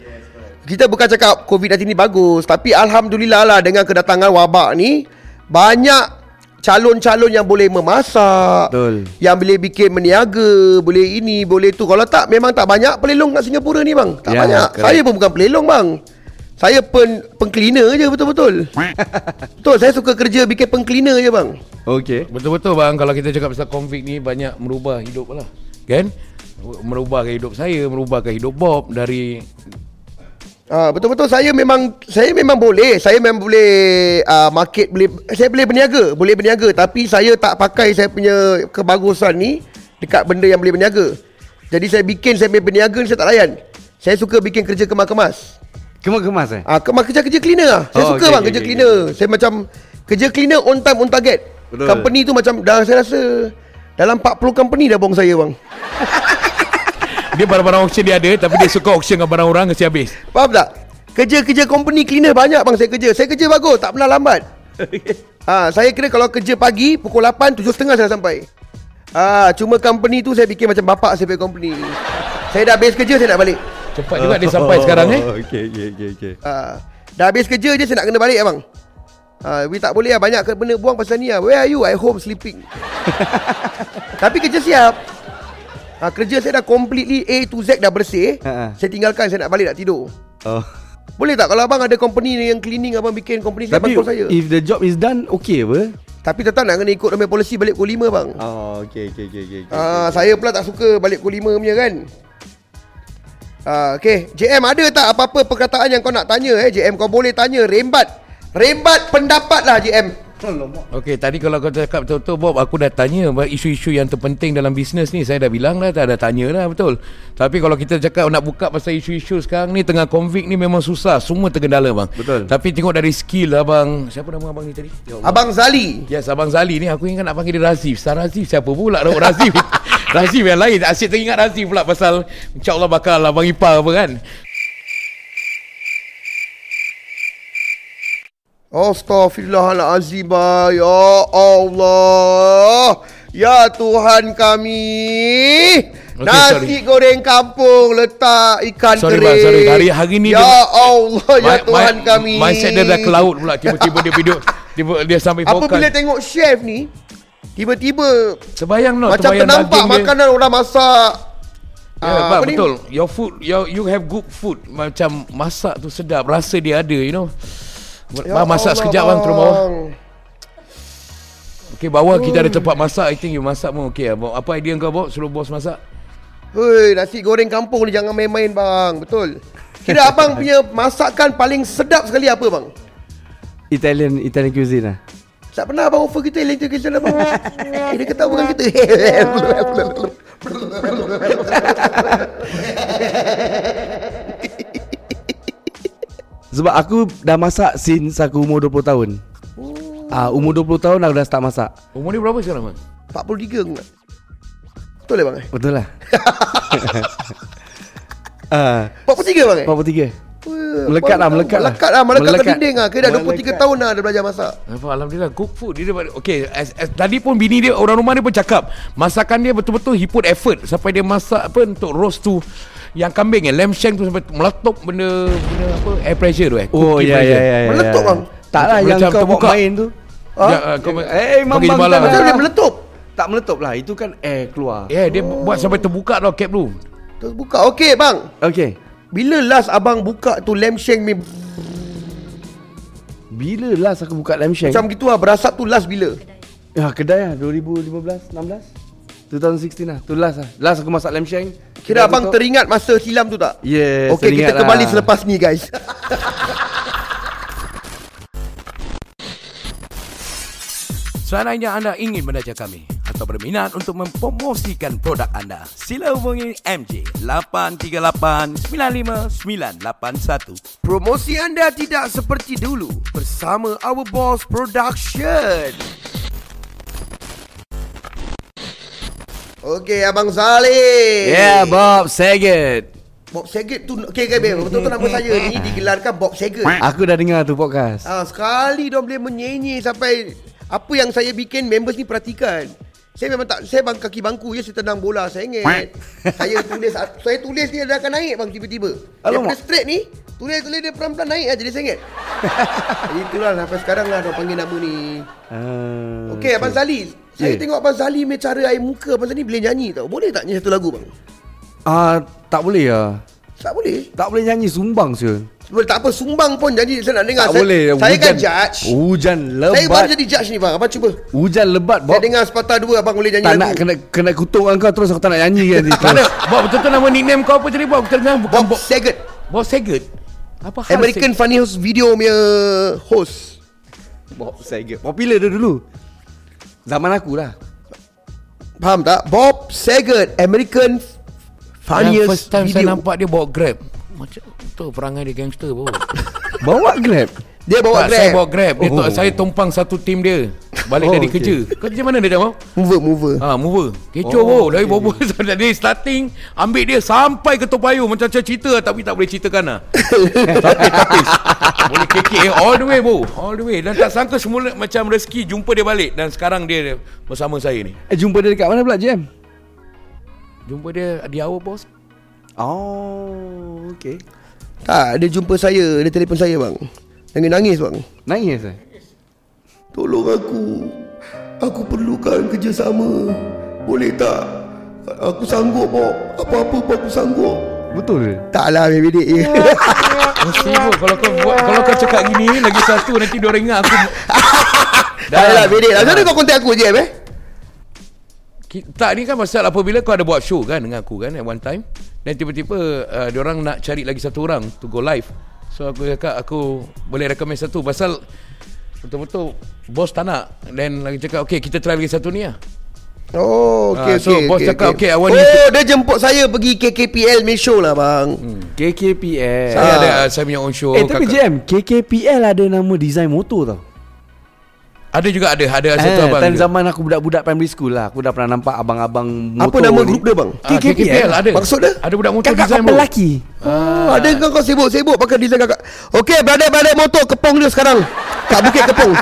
Kita bukan cakap COVID-19 ni bagus Tapi Alhamdulillah lah dengan kedatangan wabak ni Banyak calon-calon yang boleh memasak Betul. Yang boleh bikin meniaga Boleh ini, boleh tu Kalau tak memang tak banyak pelelong kat Singapura ni bang Tak Ya, banyak correct. Saya pun bukan pelelong bang saya pen pengcleaner je betul-betul. Betul, saya suka kerja bikin pengcleaner je bang. Okay Betul-betul bang Kalau kita cakap pasal konflik ni Banyak merubah hidup lah Kan Merubahkan hidup saya Merubahkan hidup Bob Dari Ah betul-betul saya memang saya memang boleh. Saya memang boleh uh, market boleh saya boleh berniaga, boleh berniaga tapi saya tak pakai saya punya kebagusan ni dekat benda yang boleh berniaga. Jadi saya bikin saya punya berniaga ni saya tak layan. Saya suka bikin kerja kemas-kemas. Kemas-kemas eh Ah kemas kerja-kerja cleaner lah. Saya Oh, suka okay, bang okay, kerja okay, cleaner. Saya macam kerja cleaner on time on target. Betul. Company tu macam dah saya rasa dalam 40 company dah bong saya bang. Dia barang-barang auction dia ada Tapi dia suka auction dengan barang orang Kasi habis Faham tak? Kerja-kerja company cleaner banyak bang saya kerja. Saya kerja bagus, tak pernah lambat. ha, saya kira kalau kerja pagi pukul 8, 7.30 saya dah sampai. Ah, cuma company tu saya fikir macam bapak saya punya company. Saya dah habis kerja saya nak balik. Cepat juga dia sampai sekarang eh Okay okay okay, okay. Ah, dah habis kerja je saya nak kena balik abang. Ah, we tak boleh lah banyak benda buang pasal ni lah. Where are you? I home sleeping. Tapi kerja siap. Ah, kerja saya dah completely A to Z dah bersih. Ha, ha. Saya tinggalkan saya nak balik nak tidur. Oh Boleh tak kalau abang ada company ni yang cleaning abang bikin company saya Tapi bantu saya. if the job is done okay apa? Tapi tetap nak kena ikut nama polisi balik pukul 5 bang. Oh, okay, okay, okay, okay. okay. Ah, saya pula tak suka balik pukul 5 punya kan. Ah, okay. JM ada tak apa-apa perkataan yang kau nak tanya eh JM kau boleh tanya rembat. Rembat pendapat lah JM. Okey, tadi kalau kau cakap betul-betul Bob, aku dah tanya isu-isu yang terpenting dalam bisnes ni. Saya dah bilang dah, tak ada tanya lah betul. Tapi kalau kita cakap nak buka pasal isu-isu sekarang ni tengah konflik ni memang susah, semua tergendala bang. Betul. Tapi tengok dari skill abang, siapa nama abang ni tadi? Ya. Abang Zali. Yes, Abang Zali ni aku ingat nak panggil dia Razif. Star Razif siapa pula nak Razif? Razif yang lain. Asyik teringat Razif pula pasal insyaAllah bakal Abang Ipar apa kan. Astaghfirullahalazim. Ya Allah. Ya Tuhan kami. Okey, Nasi sorry. goreng kampung letak ikan Sorry, kering. bang, sorry. Hari- hari ni Ya dia- Allah, ya Tuhan kami. Mindset dia dah ke laut pula. Tiba-tiba dia video dia, dia sampai Apa bila tengok chef ni Tiba-tiba Terbayang no, Macam terbayang ternampak daging dia. makanan orang masak Ya, Ah, bang, apa ni? betul. Your food, your, you have good food. Macam masak tu sedap. Rasa dia ada, you know. Ya bang, masak Allah, sekejap bang, turun bawah. bang. Okay, bawah kita ada tempat masak. I think you masak pun okay. Abang. Apa idea kau, Bob? Suruh bos masak? Hei, nasi goreng kampung ni jangan main-main bang Betul Kira abang punya masakan paling sedap sekali apa bang? Italian Italian cuisine lah. Tak pernah abang offer kita electrical abang Eh dia ketawa dengan kita Sebab aku dah masak since aku umur 20 tahun. Ah, uh, umur 20 tahun aku dah start masak. Umur dia berapa sekarang, bang? 43 aku nak Betul lah bang eh? Betul lah. Ah, 43 bang eh? 43. Wah, Melekat lah, melekat lah. Melekat lah, melekat, Melekat. ke dinding lah Kira dah 23 Melekat. tahun lah dia belajar masak Alhamdulillah cook food dia dapat Okay as, as, Tadi pun bini dia Orang rumah dia pun cakap Masakan dia betul-betul He put effort Sampai dia masak apa Untuk roast tu Yang kambing eh Lamb shank tu Sampai meletup benda Benda apa Air pressure tu eh Oh ya ya pressure. ya. ya, Meletup, ya. bang? Tak lah Macam yang kau terbuka. bawa main tu. Ya, uh, kau, Eh, Mam bagi Bang semalam. tak Macam Ah. dia meletup Tak meletup lah. Itu kan air keluar. Ya yeah, dia buat sampai terbuka tau cap tu Terus buka Okay bang Okay. Bila last abang buka tu lamb shank ni Bila last aku buka lamb shank? Macam gitu lah Berasap tu last bila Ya kedai lah 2015 16 2016 lah Tu last lah Last aku masak lamb shank Kira abang tutup. teringat masa silam tu tak? Yes Okay kita kembali lah. selepas ni guys Seandainya anda ingin mendaja kami atau berminat untuk mempromosikan produk anda, sila hubungi MJ 838 95981. Promosi anda tidak seperti dulu Bersama Our Boss Production Okay Abang Saleh Yeah Bob Saget Bob Saget tu Okay okay babe. Betul-betul nama saya ni digelarkan Bob Saget Aku dah dengar tu podcast Ah, sekali dia boleh menyanyi sampai apa yang saya bikin members ni perhatikan. Saya memang tak saya bang kaki bangku je saya tendang bola saya ingat. saya tulis saya tulis dia akan naik bang tiba-tiba. Daripada Alamak. straight ni tulis-tulis dia pelan-pelan naik aja dia saya ingat. Itulah sampai sekarang lah dia panggil nama ni. uh, Okey Abang Zali. Saya Yeah. tengok Abang Zali punya cara air muka Abang Zali boleh nyanyi tau. Boleh tak nyanyi satu lagu bang? Ah, Tak boleh lah Tak boleh. Tak boleh nyanyi sumbang siul Boleh tak apa sumbang pun jadi saya nak dengar. Tak saya, boleh Saya kan hujan- judge. Hujan Saya baru lebat jadi judge ni bang. Abang cuba. Hujan lebat Saya Bob dengar sepatah dua abang boleh nyanyi Tak lagu. nak kena kena kutuk dengan kau terus aku tak nak nyanyi kan Tak ada Bob betul-betul nama nickname kau apa tadi Bob Kita dengar bukan Bob Bob Saget Bob Saget Apa hal American Funny House Video punya host Bob Saget Popular dia dulu Zaman aku lah Faham tak? Bob Saget American Funniest first time Video. saya nampak dia bawa grab. Macam tu perangai dia gangster bro Bawa grab? Dia bawa tak, Grab. Saya bawa grab. Dia Oh. tu, Saya tumpang satu tim dia Balik Oh, dari okay. kerja Kerja mana dia dah mau? Mover mover Ha, mover. Kecoh oh, Dari okay. bobo dari starting ambil dia sampai ke Topayu macam macam cerita tapi tak boleh ceritakan lah. boleh kekek eh, all the way bro. All the way dan tak sangka semula macam rezeki jumpa dia balik dan sekarang dia bersama saya ni. Eh jumpa dia dekat mana pula Jam? Jumpa dia di awal bos. Oh Okay Tak dia jumpa saya Dia telefon saya bang Nangis-nangis bang Nangis eh? Tolong aku. Aku perlukan kerjasama. Boleh tak? Aku sanggup Bob Apa-apa pun aku sanggup. Betul. Tak lah bidik. Je Oh, sibuk. Kalau kau buat kalau kau cakap gini lagi satu nanti dia orang ingat aku Tak lah bidik. Lah Macam mana kau kontak aku je eh? Tak ni kan pasal apabila kau ada buat show kan dengan aku kan at one time dan tiba-tiba uh, dia orang nak cari lagi satu orang to go live. So aku cakap aku boleh recommend satu. Pasal betul-betul bos tak nak dan lagi cakap okay kita try lagi satu ni lah. Oh Ah, okay, so okay, bos okay, cakap, okay, I Oh want you to- dia jemput saya pergi KKPL main show lah bang KKPL Saya Ah. ada uh, saya punya own show. Eh tapi kakak- JM KKPL ada nama design motor tau Ada juga ada ada satu Eh, abang. time juga. zaman aku budak-budak primary school lah Aku dah pernah nampak abang-abang motor Apa nama ni. grup dia bang? Ah, KKPL ada. Maksud dia? Ada budak motor Kakak design lelaki Oh, ada kau kau sibuk-sibuk pakai design kakak. Okey, brother-brother motor kepong dia sekarang. Kat Bukit Kepong.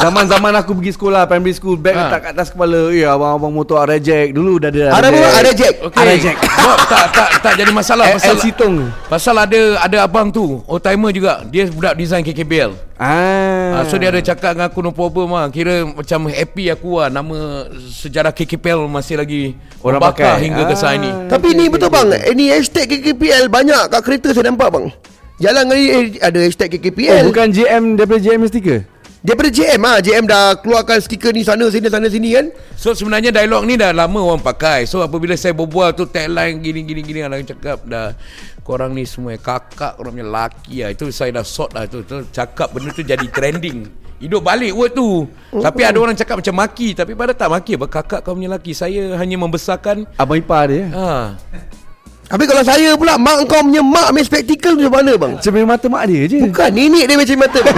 Zaman-zaman aku pergi sekolah Primary school Bag Ha. letak kat atas kepala Ya abang-abang motor Arajek Dulu dah ada Ada apa? Ada Jack. Okay. Ada Jack. Bob, tak tak tak jadi masalah pasal LC Tong pasal ada ada abang tu, old timer juga. Dia budak design KKBL. Ah. Ah, so dia ada cakap dengan aku no problem lah Kira macam happy aku lah Nama sejarah KKPL masih lagi Orang pakai. hingga ke saat ini Ah. Tapi ni betul bang. Ni hashtag KKPL banyak kat kereta saya nampak bang. Jalan ni eh, ada hashtag Oh, KKPL. bukan JM daripada JM stiker Daripada JM ah, JM dah keluarkan stiker ni sana sini sana sini kan. So sebenarnya dialog ni dah lama orang pakai. So apabila saya berbual tu tagline gini gini gini Orang cakap dah Korang ni semua kakak Korang punya laki lah. Itu saya dah sort lah tu, tu Cakap benda tu jadi trending. Hidup balik word tu. Tapi ada orang cakap macam maki. Tapi pada tak maki. Apa Kakak kau punya laki Saya hanya membesarkan Abang ipar dia. Ha, Habis kalau saya pula mak kau punya mak main spectacle tu macam mana bang? Cermin mata mak dia je Bukan nenek dia macam mata right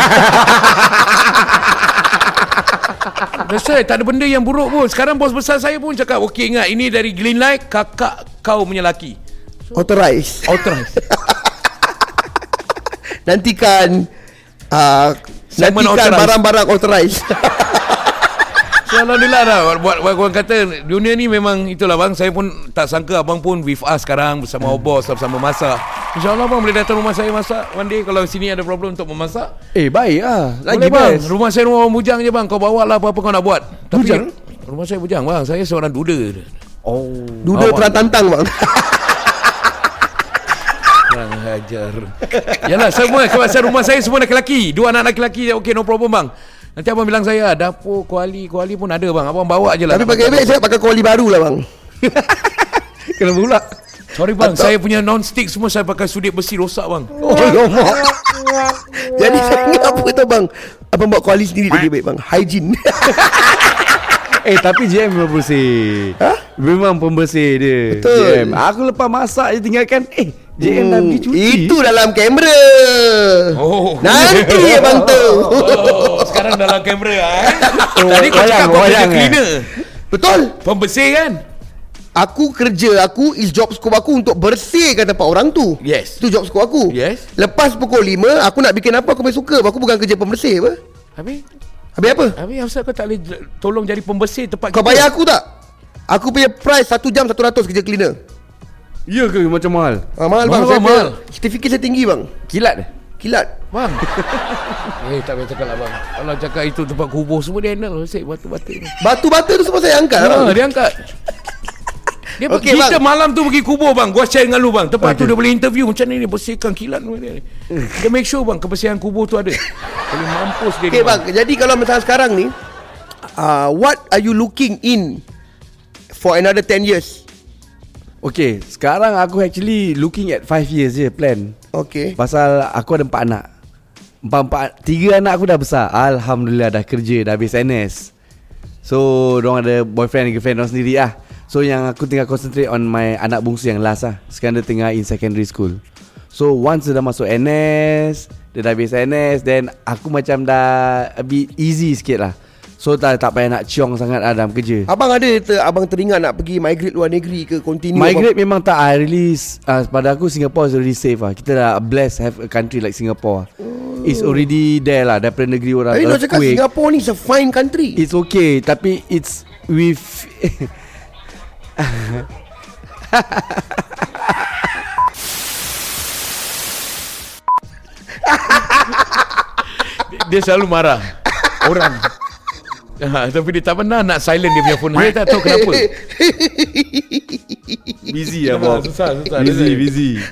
Tak ada benda yang buruk pun Sekarang bos besar saya pun cakap Okay ingat Ini dari green light Kakak kau punya laki Authorize. Authorized Nantikan uh, Nantikan authorized. barang-barang authorize. So Alhamdulillah dah. Buat, buat orang kata dunia ni memang itulah bang. Saya pun tak sangka abang pun with us sekarang bersama hmm. bos bersama masak. InsyaAllah bang boleh datang rumah saya masak. One day kalau sini ada problem untuk memasak. Eh baik lah Lagi boleh bang. best. Rumah saya rumah orang bujang je bang. Kau bawa lah apa-apa kau nak buat. Tapi, Bujang? rumah saya bujang bang. Saya seorang duda. Oh. Duda Awak- terang tantang bang. Kurang ajar. Yalah semua Sebab rumah saya semua lelaki Dua anak lelaki Okay no problem bang Nanti abang bilang saya Dapur kuali Kuali pun ada bang Abang bawa je lah Tapi pakai beg saya pakai kuali baru lah bang. Kenapa pula Sorry bang Saya punya non-stick semua Saya pakai sudik besi rosak bang Oh lomak. Jadi saya ingat apa tu bang? Abang buat kuali sendiri tadi baik bang. Hygiene. Eh tapi JM memang bersih Ha? Memang pembersih dia Betul. JM Aku lepas masak je tinggalkan Eh JM dah pergi cuci Hmm, Itu dalam kamera. Oh. Nanti abang tu. Oh, sekarang dalam kamera eh. Tadi kau cakap kau kerja eh. cleaner. Betul. Pembersih kan? Aku kerja aku is job scope aku untuk bersihkan tempat orang tu. Yes. Itu job scope aku. Yes. Lepas pukul 5 aku nak bikin apa aku main suka. Aku bukan kerja pembersih apa. Habis Habis apa? Habis asal kau tak boleh tolong jadi pembersih tempat Kau kita? bayar aku tak? Aku punya price 1 jam 100 kerja cleaner. Ya ke macam mahal Ah, mahal, bang. Mahal, Saya mahal. punya Certificate saya tinggi bang. Kilat dia Kilat. Bang. eh tak payah cakap lah bang. Kalau cakap itu tempat kubur semua dia handle. Sik batu-batu ni. Batu-batu tu semua saya angkat Ha, bang. dia angkat. Dia okay, kita bang. malam tu pergi kubur bang. Gua share dengan lu bang. Tempat okay. tu dia boleh interview macam ni ni bersihkan kilat ni. Dia make sure bang kebersihan kubur tu ada. Boleh mampus dia. Okay ni, bang, jadi kalau misalnya sekarang ni uh, What are you looking in For another 10 years Okay Sekarang aku actually Looking at 5 years je plan. Okay Pasal aku ada 4 anak. Empat-empat Tiga anak aku dah besar. Alhamdulillah dah kerja Dah habis NS So Diorang ada boyfriend girlfriend Diorang sendiri lah So yang aku tinggal concentrate On my anak bungsu yang last lah Sekarang dia tengah in secondary school. So once dia dah masuk NS Dia dah habis NS Then aku macam dah A bit easy sikit lah So tak, tak payah nak ciong sangat lah dalam kerja. Abang ada ter, Abang teringat nak pergi migrate luar negeri ke Continue Migrate memang tak I really uh, Pada aku Singapore is already safe lah Kita dah blessed Have a country like Singapore It's already there lah Daripada negeri orang. Tapi nak cakap. Singapore ni is a fine country. It's okay Tapi it's With Dia selalu marah. Orang ha, Tapi dia tak pernah nak silent dia punya phone Saya tak tahu kenapa Busy lah Bob susah, susah. Busy Dia- busy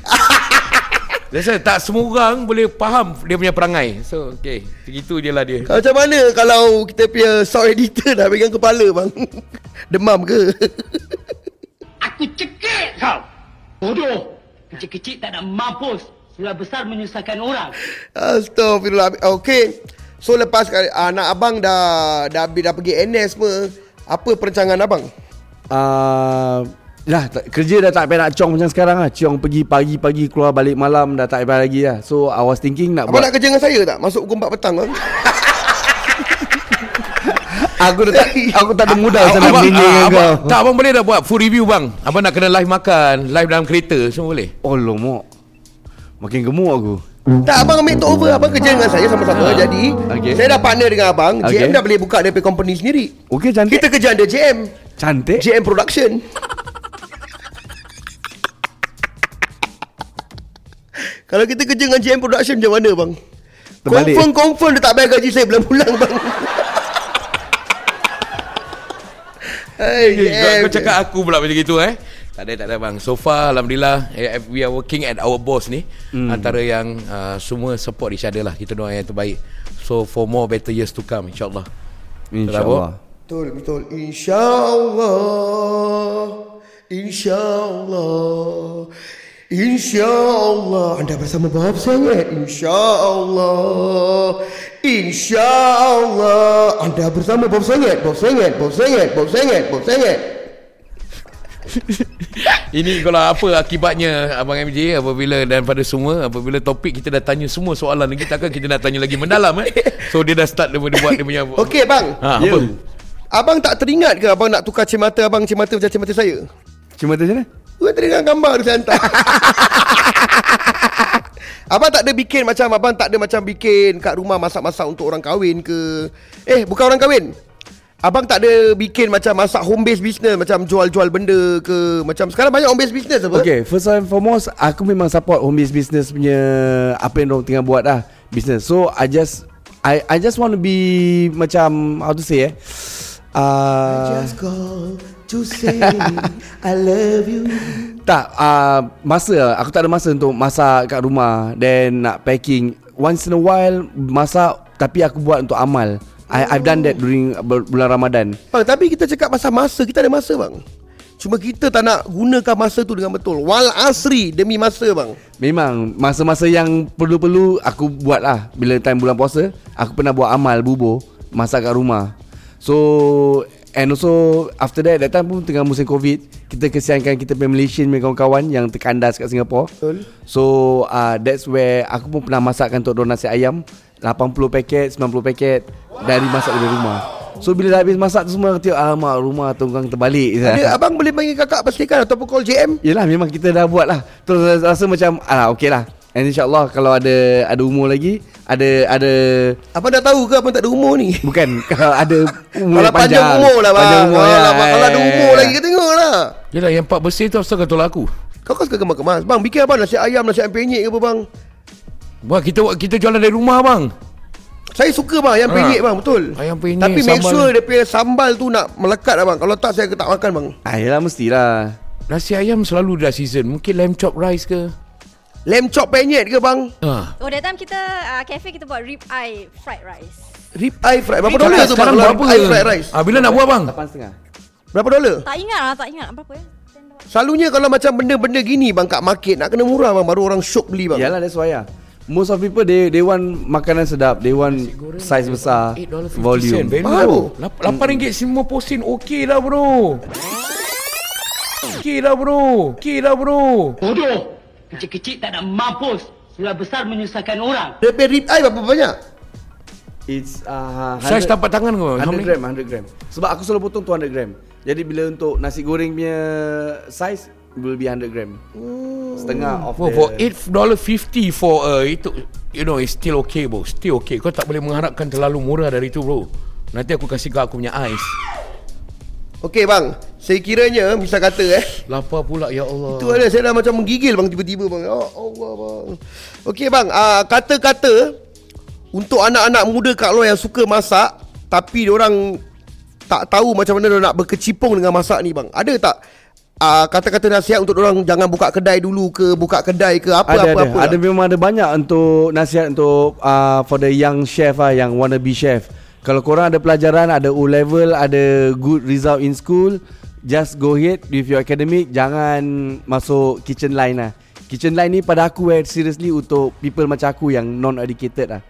why tak semua orang boleh faham dia punya perangai. So, okay. Begitu je lah dia. Kalau macam mana kalau kita punya sound editor dah pegang kepala bang? Demam ke? Aku cekik kau. Bodoh. Kecil-kecil tak nak mampus. Sudah besar menyusahkan orang. Astagfirullah. Okay. So lepas uh, anak abang dah dah, dah pergi NS semua, apa perancangan abang? uh, Lah tak, kerja dah tak payah nak cong macam sekarang lah Ciong pergi pagi-pagi keluar balik malam dah tak payah lagi lah So I was thinking nak Abang buat nak kerja dengan saya tak? Masuk pukul 4 petang bang. Aku dah tak Aku tak ada modal Abang- abang- menyanyi ah, dengan abang- kau Tak, abang boleh dah buat full review bang. Abang nak kena live makan, live dalam kereta, semua boleh. Oh lomok Makin gemuk aku tak abang ambil take over Abang kerja dengan saya sama-sama Jadi Okay. Saya dah partner dengan abang Okay. JM dah boleh buka punya company sendiri Okay cantik Kita kerja under JM Cantik JM Production Kalau kita kerja dengan JM Production macam mana bang? Terbalik. Confirm confirm dia tak bayar gaji saya bulan-bulan bang. Hey, Okay, kau, cakap aku pula macam gitu eh. Tak ada, tak ada bang. So far, Alhamdulillah, eh, we are working at our boss ni. Hmm. Antara yang uh, semua support each other lah. Kita doa yang terbaik. So, for more better years to come, insyaAllah. InsyaAllah Betul betul. InsyaAllah. InsyaAllah. InsyaAllah. Anda bersama Bob Sangat. InsyaAllah. InsyaAllah. Anda bersama Bob Sangat. Bob Sangat. Bob Sangat. Bob Sangat. Bob Sangat. Ini kalau apa akibatnya Abang MJ apabila dan pada semua apabila topik kita dah tanya semua soalan lagi takkan kita nak tanya lagi mendalam eh. So dia dah start dia, dia buat dia punya Okey bang. Ha, Ya. apa? Abang tak teringat ke abang nak tukar cermata abang cermata macam cermata saya? Cuma tu macam mana? Bukan teringat gambar tu saya hantar. abang tak ada bikin macam abang tak ada macam bikin kat rumah masak-masak untuk orang kahwin ke? Eh, bukan orang kahwin. Abang tak ada bikin macam masak home based business macam jual-jual benda ke macam sekarang banyak home based business apa? Okay first and foremost Aku memang support home based business punya Apa yang orang tengah buat lah Business So I just I I just want to be Macam How to say eh uh, Just call to say I love you. Tak uh, Masa Aku tak ada masa untuk masak kat rumah Then nak packing Once in a while Masak Tapi aku buat untuk amal I, I've done that during bul- bulan Ramadan Bang, tapi kita cakap pasal masa, kita ada masa bang. Cuma kita tak nak gunakan masa tu dengan betul. Wal asri demi masa bang. Memang Masa-masa yang perlu-perlu Aku buat lah Bila time bulan puasa Aku pernah buat amal bubur Masak kat rumah So And also After that That time pun tengah musim covid Kita kesiankan kita punya Malaysian punya kawan-kawan Yang terkandas kat Singapore. Betul. So uh, That's where Aku pun pernah masakkan Untuk dorang nasi ayam 80 paket 90 paket Dari masak dari rumah. So bila dah habis masak tu semua tengok Alamak rumah tunggang terbalik. Ada abang boleh panggil kakak pastikan ataupun call JM. Yelah memang kita dah buat lah Terus rasa macam Alah okey lah And insyaAllah Kalau ada Ada umur lagi Ada Ada Abang dah tahu ke abang tak ada umur ni? Bukan Kalau ada umur Kalau yang panjang, umur lah bang. Panjang umur kalau, ya. abang, kalau ada umur lagi kita tengok lah. Yelah yang empat bersih tu asal kau tolak aku. Kau kan suka kemas-kemas. Bang, bikin abang nasi ayam, nasi ayam penyet ke apa bang? Bang kita kita jualan dari rumah bang. Saya suka bang ayam Ha. penyet bang, betul. Ayam penyet, Tapi make sambal. sure dia punya sambal tu nak melekat abang. Kalau tak saya tak makan bang. ah, Yelah mestilah Nasi ayam selalu dah season. Mungkin lamb chop rice ke? Lamb chop penyet ke bang? Ha. Oh that time kita uh, cafe kita buat rib eye fried rice. Rib eye fried. Berapa dolar tu Kalau berapa? rib eye fried rice. Ah bila nak buat bang? Lapan setengah Berapa dolar? Tak ingat lah, tak ingat berapa ya. Selalunya kalau macam benda-benda gini bang kat market nak kena murah bang baru orang syok beli bang. Yalah that's why lah Most of people they they want makanan sedap They want size besar $8.50 Volume Value Baru. Lap- RM8 semua posin Okey lah bro Okey lah bro Okey lah bro Bodoh. Kecil-kecil tak nak mampus. Sudah besar menyusahkan orang. Punya rib eye berapa banyak? It's uh, Saiz tapak tangan kau 100 gram 100 gram Sebab aku selalu potong 200 gram Jadi bila untuk nasi goreng punya size Will be 100 gram Setengah of Oh, the for $8.50 for uh, itu you know it's still okay bro. Still okay. Kau tak boleh mengharapkan terlalu murah dari itu bro. Nanti aku kasih kau aku punya ais. Okey bang, sekiranya misal kata eh Lapar pula ya Allah. Tu ada saya dah macam menggigil bang tiba-tiba bang. Ya Allah bang. Okey bang, uh, kata-kata untuk anak-anak muda kat luar yang suka masak tapi orang tak tahu macam mana dia nak berkecipung dengan masak ni bang. Ada tak uh, kata-kata nasihat untuk orang jangan buka kedai dulu ke buka kedai ke apa ada apa ada apa. ada memang ada banyak untuk nasihat untuk uh, for the young chef ah yang wanna be chef. Kalau korang ada pelajaran, ada O level, ada good result in school, just go ahead with your academic, jangan masuk kitchen line lah. Kitchen line ni pada aku eh seriously untuk people macam aku yang non educated lah.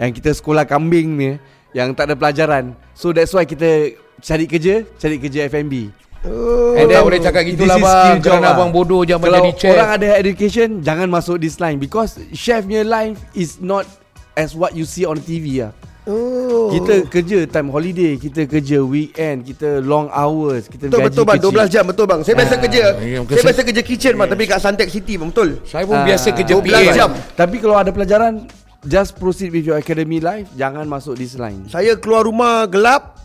Yang kita sekolah kambing ni yang tak ada pelajaran. So that's why kita cari kerja, cari kerja F&B. Oh. And tak boleh cakap gitu lah bang Kerana lah. abang bodoh je abang Kalau jadi chef orang ada education Jangan masuk this line Because chef punya line Is not As what you see on TV lah Oh. Kita kerja time holiday Kita kerja weekend Kita long hours Kita Betul gaji betul bang kecil. 12 jam betul bang. Saya biasa kerja. yang Saya kesi- biasa kerja kitchen bang tapi kat Suntec City bang betul. Saya pun Ah, biasa kerja 12 PA jam. Tapi kalau ada pelajaran Just proceed with your academy life Jangan masuk this line Saya keluar rumah gelap,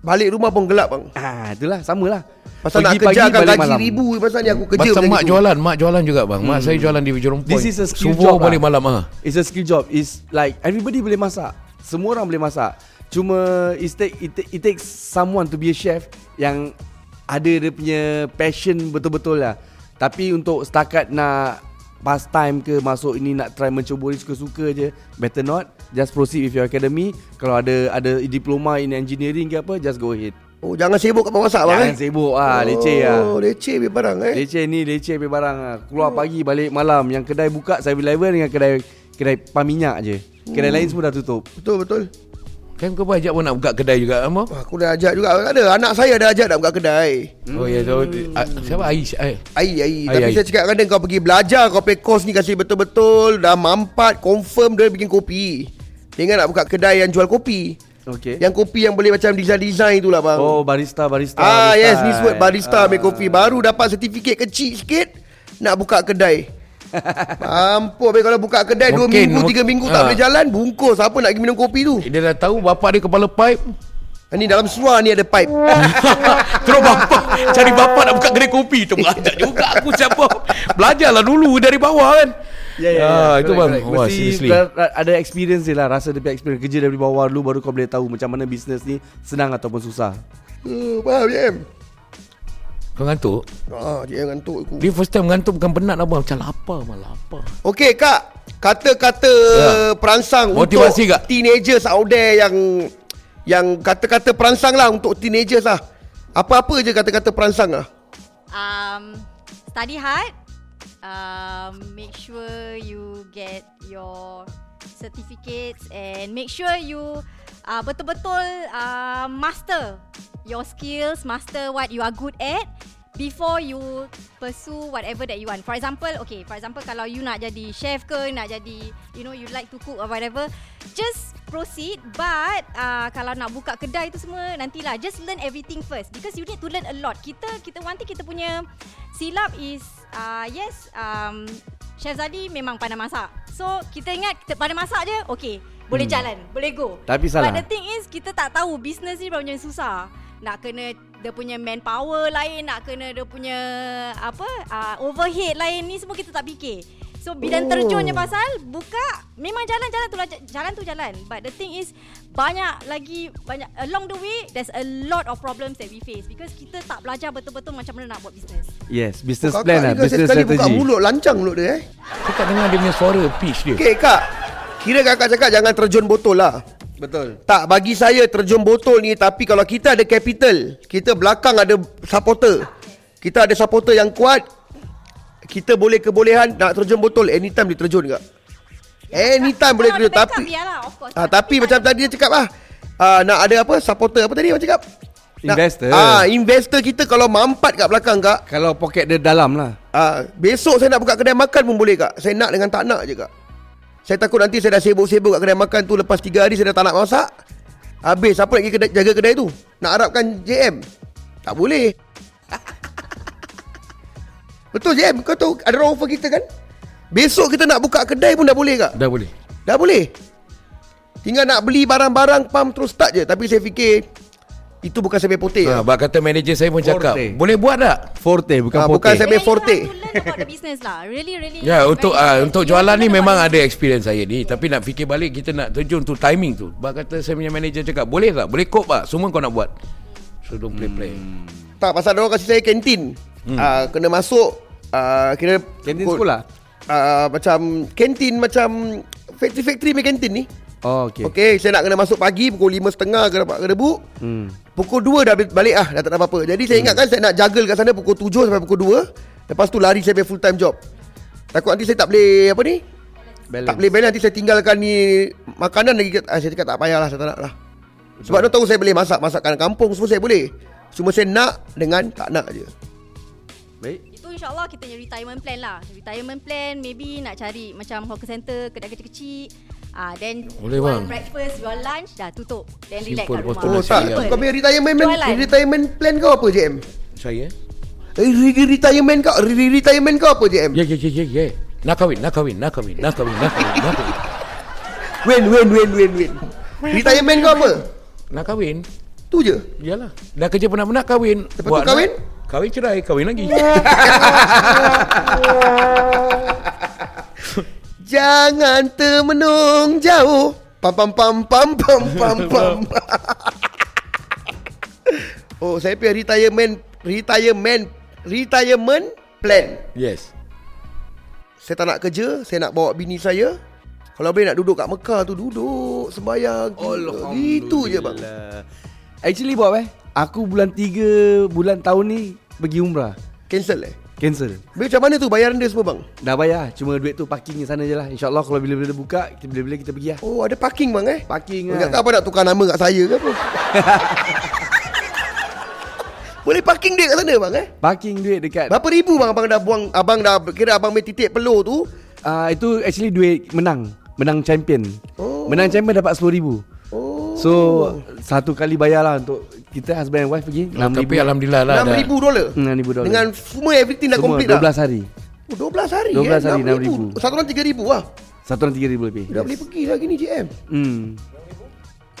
balik rumah pun gelap bang. Ah, itulah sama lah Pasal nak Pergi kerja pagi, akan gaji malam. ribu pasal ni aku kerja Pasal macam mak gitu. jualan Mak jualan juga bang Mak saya jualan di Jurong Point This is a skill Subuh job balik lah. malam ah. It's a skill job. It's like everybody boleh masak. Semua orang boleh masak. Cuma it take it, take- it takes someone to be a chef yang ada dia punya passion betul-betul lah. Tapi untuk setakat nak pastime ke masuk ini nak try mencuba ni suka-suka je, better not. Just proceed with your academy. Kalau ada ada diploma in engineering ke apa, just go ahead. Oh jangan sibuk kat masak bang. Jangan eh? sibuk ah, leceh ah. Oh leceh be barang eh. Leceh ni leceh punya barang lah. Keluar pagi balik malam Yang kedai buka 7-Eleven dengan kedai kedai pam minyak je Kedai lain semua dah tutup Betul betul. Kan kau ajak pun nak buka kedai juga Amor Wah, aku dah ajak juga ada anak saya dah ajak nak buka kedai. Oh ya so, ah, Siapa Ais Ai. Ai ai. Ai, Tapi ai. saya cakap kadang kau pergi belajar kau pay course ni kasih betul-betul dah mampat confirm dia bikin kopi. Jangan nak buka kedai yang jual kopi. Okay Yang kopi yang boleh macam design-design tu lah bang. Oh barista barista Ah barista. yes, this word barista Ah. make coffee baru dapat sertifikat kecil sikit nak buka kedai. Mampu Habis kalau buka kedai 2 Mungkin, minggu mungkin. 3 minggu tak Ah. boleh jalan Bungkus. Apa nak pergi minum kopi tu? Dia dah tahu bapak dia kepala pipe. Ni dalam seluar ni ada pipe. Terus bapak Cari bapak nak buka kedai kopi. Tu ajak juga aku siapa. Belajarlah dulu dari bawah kan. Ya ya, ya. Ah, itu bang. Wah, Mesti seriously. ada experience je lah Rasa dia experience. Kerja dari bawah dulu Baru kau boleh tahu Macam mana bisnes ni Senang ataupun susah. Uh, Faham JM Kau ngantuk Ah, JM ngantuk aku Dia first time ngantuk bukan penat apa Macam lapar malah lapar Okey kak Kata-kata Ya. perangsang Motivasi, untuk Kak. teenagers out there yang yang kata-kata perangsang lah untuk teenagers lah. Apa-apa je kata-kata perangsang lah. um, study hard. Um, make sure you get your certificates and make sure you uh, betul-betul uh, master your skills, master what you are good at before you pursue whatever that you want. For example, okay, for example kalau you nak jadi chef ke, nak jadi you know you like to cook or whatever, just proceed but uh, kalau nak buka kedai tu semua nantilah just learn everything first because you need to learn a lot. Kita kita thing kita punya silap is uh, yes um, Chef Zadi memang pandai masak. So kita ingat kita pandai masak je, okay, boleh hmm. jalan, boleh go. Tapi salah. But the thing is kita tak tahu business ni berapa macam susah. Nak kena dia punya manpower lain, nak kena dia punya apa uh, overhead lain ni semua kita tak fikir. So bidang Oh. terjunnya pasal buka memang jalan-jalan tu lah jalan tu jalan. But the thing is banyak lagi banyak along the way there's a lot of problems that we face because kita tak belajar betul-betul macam mana nak buat business. Yes Business Kakak plan lah Business sekali buka strategy mulut lancang mulut dia eh. Kau tak dengar dia punya suara pitch dia Okey kak. Kira kakak cakap jangan terjun botol lah. Betul Tak bagi saya terjun botol ni tapi kalau kita ada capital, kita belakang ada supporter. Kita ada supporter yang kuat, kita boleh kebolehan nak terjun botol anytime dia terjun kak. Anytime boleh terjun tapi biarlah, ah, tapi macam tadi dia cakap ah ah, nak ada apa supporter apa tadi macam cakap? Nak- Investor. Ah, investor kita kalau mampat kat belakang kak, Kalau poket dia dalam lah Ah, besok saya nak buka kedai makan pun boleh kak. Saya nak dengan tak nak je kak. Saya takut nanti saya dah sibuk-sibuk kat kedai makan tu lepas 3 hari saya dah tak nak masak. Habis siapa nak pergi kedai, jaga kedai tu? Nak harapkan JM? Tak boleh. Betul JM, kau tahu ada orang offer kita kan? Besok kita nak buka kedai pun dah boleh kak? Dah boleh Dah boleh. Tinggal nak beli barang-barang pam terus start je. Tapi saya fikir itu bukan saya punya poteh. ha, Ha, Bak kata manager saya pun cakap Forte. Boleh buat tak? Forte bukan Ah, forte bukan Really, you forte. to learn about the business lah. Really, really. Ya untuk very uh, untuk jualan ni memang ada experience saya ni Tapi nak fikir balik kita nak terjun tu timing tu Bak kata saya punya manager cakap Boleh tak? Boleh cope tak? Semua kau nak buat So don't play play Tak pasal orang kasi saya kantin. Hmm. uh, kena masuk uh, kira Kantin pukul- sekolah? uh, macam kantin macam factory-factory punya kantin ni. Oh, okey. Okey, okay, saya nak kena masuk pagi pukul 5.30 ke dapat kena buk. Hmm. Pukul 2 dah balik ah, dah tak ada apa-apa. Jadi saya ingatkan saya nak juggle kat sana pukul 7 sampai pukul 2. Lepas tu lari saya punya full time job. Takut nanti saya tak boleh apa ni? Balance. Tak boleh balance nanti saya tinggalkan ni makanan lagi ah, saya cakap tak payahlah saya tak nak lah. Sebab dia tahu saya boleh masak masakan kampung semua saya boleh. Cuma saya nak dengan tak nak je. Baik. Itu insyaAllah kita punya retirement plan lah Retirement plan maybe nak cari macam hawker center Kedai kecil-kecil Ah, then Boleh, jual bang. breakfast, jual lunch, dah tutup. Then relax Simple, kat rumah. Oh tak, saya. kau punya retirement Jualan. retirement plan kau apa JM? Saya? Eh, re- re- retirement kau re- retirement kau apa JM? Ya, ya, ya, ya, ya. Nak kahwin, nak kahwin, nak kahwin, nak kahwin, nak kahwin, nak kahwin. Win win win win win. Retirement kau apa? Nak kahwin? Tu je. Yalah. Dah kerja penat-penat kahwin. Lepas tu kahwin? Nak, kahwin cerai, kahwin lagi. Jangan termenung jauh. Pam pam pam pam pam pam pam. oh, saya punya retirement retirement retirement plan. yes. Saya tak nak kerja, saya nak bawa bini saya. Kalau boleh nak duduk kat Mekah tu duduk sembahyang. Itu je bang. Actually Bob eh Aku bulan 3 Bulan tahun ni Pergi umrah Cancel eh. Cancel Habis macam mana tu bayaran dia semua bang? Dah bayar Cuma duit tu parking sana je lah InsyaAllah kalau bila-bila buka kita Bila-bila kita pergi lah Oh ada parking bang eh? Parking Oh, lah tak apa nak tukar nama kat saya ke apa? Boleh parking dia kat sana bang eh? Parking duit dekat Berapa ribu bang abang dah buang Abang dah kira abang main titik peluh tu uh, Itu actually duit menang Menang champion Oh. Menang champion dapat RM10,000 Oh So Satu kali bayar lah Untuk kita husband and wife pergi Tapi Alhamdulillah lah. dah. RM6,000 dolar RM6,000 dolar Dengan semua everything dah Semua complete 12 dah hari oh, 12 hari 12 eh? hari, RM6,000. 6,000. Satu orang RM3,000 lah Satu orang RM3,000 lebih Dah boleh pergi lagi ni JM hmm.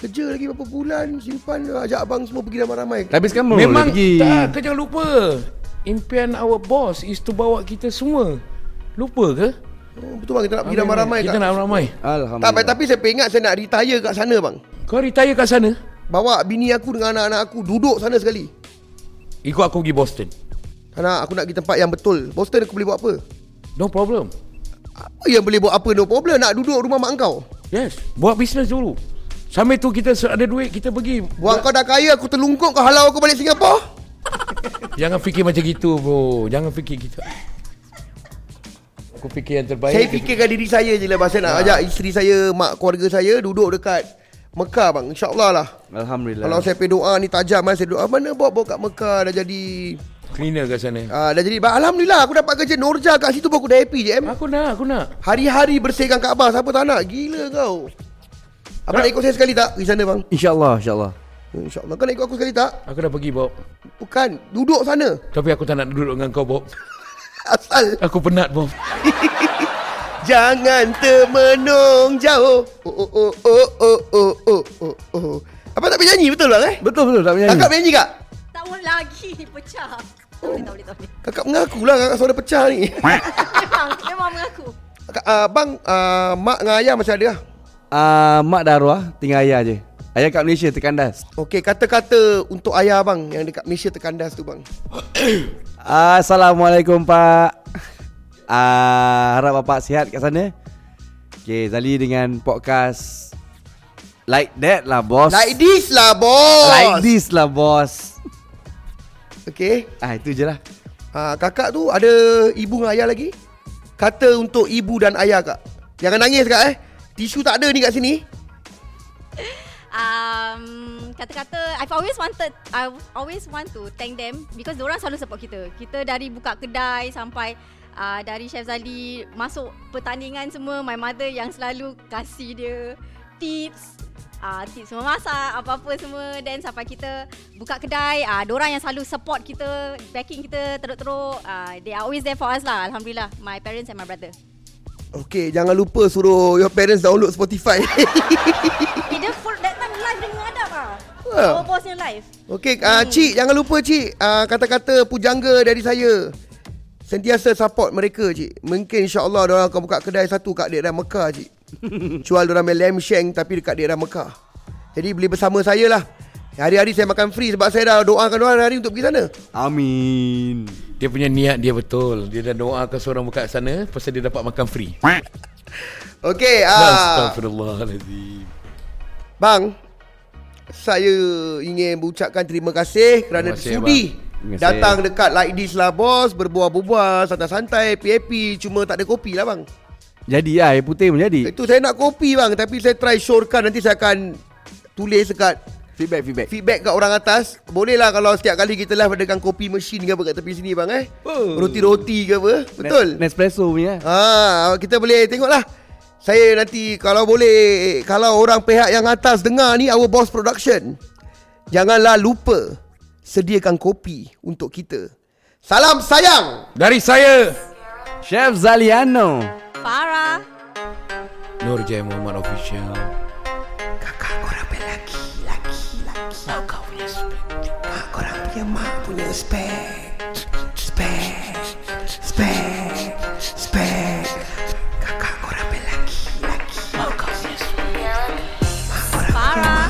Kerja lagi berapa bulan Simpan Ajak abang semua pergi ramai-ramai Tapi sekarang Memang boleh pergi tak, kau jangan lupa. Impian our boss is to bawa kita semua. Lupa ke? Oh, Betul bang kita nak pergi ramai-ramai Kita kat nak ramai. Alhamdulillah Tak tapi saya ingat saya nak retire kat sana bang Kau retire kat sana? Bawa bini aku dengan anak-anak aku Duduk sana sekali Ikut aku pergi Boston. Tak nak aku nak pergi tempat yang betul Boston aku boleh buat apa No problem. Apa yang boleh buat apa no problem Nak duduk rumah mak kau Yes. Buat bisnes dulu. Sampai tu kita se- ada duit kita pergi. Buat kau dah kaya Aku terlungkup Kau halau aku balik Singapura Jangan fikir macam gitu bro. Jangan fikir gitu. Aku fikir yang terbaik. Saya fikirkan diri saya je lah. Bang Saya nak ajak isteri saya Mak keluarga saya Duduk dekat Mekah bang. InsyaAllah lah. Alhamdulillah. Kalau saya pergi doa ni tajam kan Saya doa mana bawa bawa kat Mekah? Dah jadi Cleaner kat sana. uh, Dah jadi Alhamdulillah aku dapat kerja Norja kat situ pun aku dah happy je em. Aku nak, aku nak. Hari-hari bersihkan Kaabah Siapa tak nak? Gila kau. Abang nak? ikut saya sekali tak? Di sana bang. InsyaAllah InsyaAllah. InsyaAllah. Kau nak ikut aku sekali tak? Aku dah pergi Bob. Bukan Duduk sana. Tapi aku tak nak duduk dengan kau Bob. Asal. Aku penat Bob. Jangan termenung jauh. Oh oh oh oh oh oh oh oh oh. Apa tak boleh nyanyi? Betul bang eh? Betul betul tak menyanyi Kakak boleh nyanyi kak? Tak boleh lagi pecah. Tak boleh, tak boleh, tak boleh. Kakak mengaku lah kakak suara pecah ni. Memang, memang mengaku. Kakak, uh, Bang uh, Mak dengan ayah masih ada lah uh, Mak dah arwah Tinggal ayah je Ayah kat Malaysia terkandas. Okey kata-kata untuk ayah bang Yang dekat Malaysia terkandas tu bang Assalamualaikum Pak. Uh, Harap bapak sihat kat sana. Okay Zali dengan podcast. Like that lah bos. Like this lah bos. Like this lah bos. Okey. Ah itu je lah. Uh, Kakak tu ada ibu dengan ayah lagi? Kata untuk ibu dan ayah kak. Jangan nangis kak eh. Tisu tak ada ni kat sini. Um, kata-kata I've always wanted I always want to thank them because orang selalu support kita. Kita dari buka kedai sampai uh, dari Chef Zali masuk pertandingan semua my mother yang selalu kasih dia tips uh, tips memasak apa-apa semua. Then sampai kita buka kedai uh, orang yang selalu support kita backing kita teruk-teruk. Uh, they are always there for us lah alhamdulillah my parents and my brother. Okey jangan lupa suruh your parents download Spotify Wow. Our bossnya live Okey uh, Cik jangan lupa Cik uh, Kata-kata pujangga dari saya Sentiasa support mereka Cik Mungkin insyaAllah Diorang akan buka kedai satu Kat daerah Mekah Cik Jual diorang punya lamb shank Tapi dekat daerah Mekah Jadi beli bersama saya lah Hari-hari saya makan free sebab saya dah doakan orang hari untuk pergi sana. Amin. Dia punya niat dia betul. Dia dah doakan seorang buka sana pasal dia dapat makan free. Okey, ah Astagfirullahalazim. bang saya ingin mengucapkan terima kasih kerana Terima kasih, sudi kasih. datang dekat like this lah bos, berbual-bual, santai-santai, happy-happy, cuma tak ada kopi lah bang. Jadi ah, air putih pun jadi. Itu saya nak kopi bang, tapi saya try syorkan nanti saya akan tulis dekat Feedback, feedback. feedback kat orang atas Boleh lah kalau setiap kali kita live Adakan kopi mesin ke apa kat tepi sini bang eh Oh. Roti-roti ke apa Betul Nespresso punya. ha, Kita boleh tengok lah Saya nanti kalau boleh Kalau orang pihak yang atas dengar ni Our Boss Production Janganlah lupa Sediakan kopi untuk kita. Salam sayang! Dari saya Chef Zaliano. Farah. Nur Jaya Muhammad Official. Kakak korang punya laki Laki Laki Mak kau punya spek. Mak korang punya mak punya spek. Spek. Spek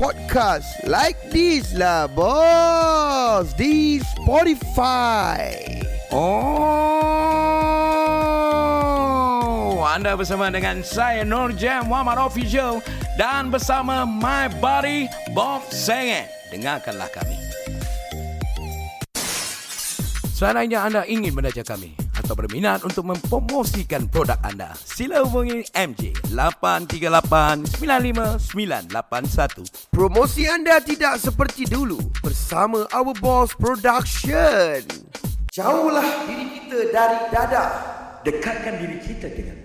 podcast like this lah bos di Spotify. Oh, anda bersama dengan saya Nur Jam Muhammad Official dan bersama My Body Bob Sengen. Dengarkanlah kami. Seandainya anda ingin belajar kami atau berminat untuk mempromosikan produk anda, sila hubungi MJ 838-95981. Promosi anda tidak seperti dulu bersama Our Boss Production. Jauhlah diri kita dari dadah. Dekatkan diri kita dengan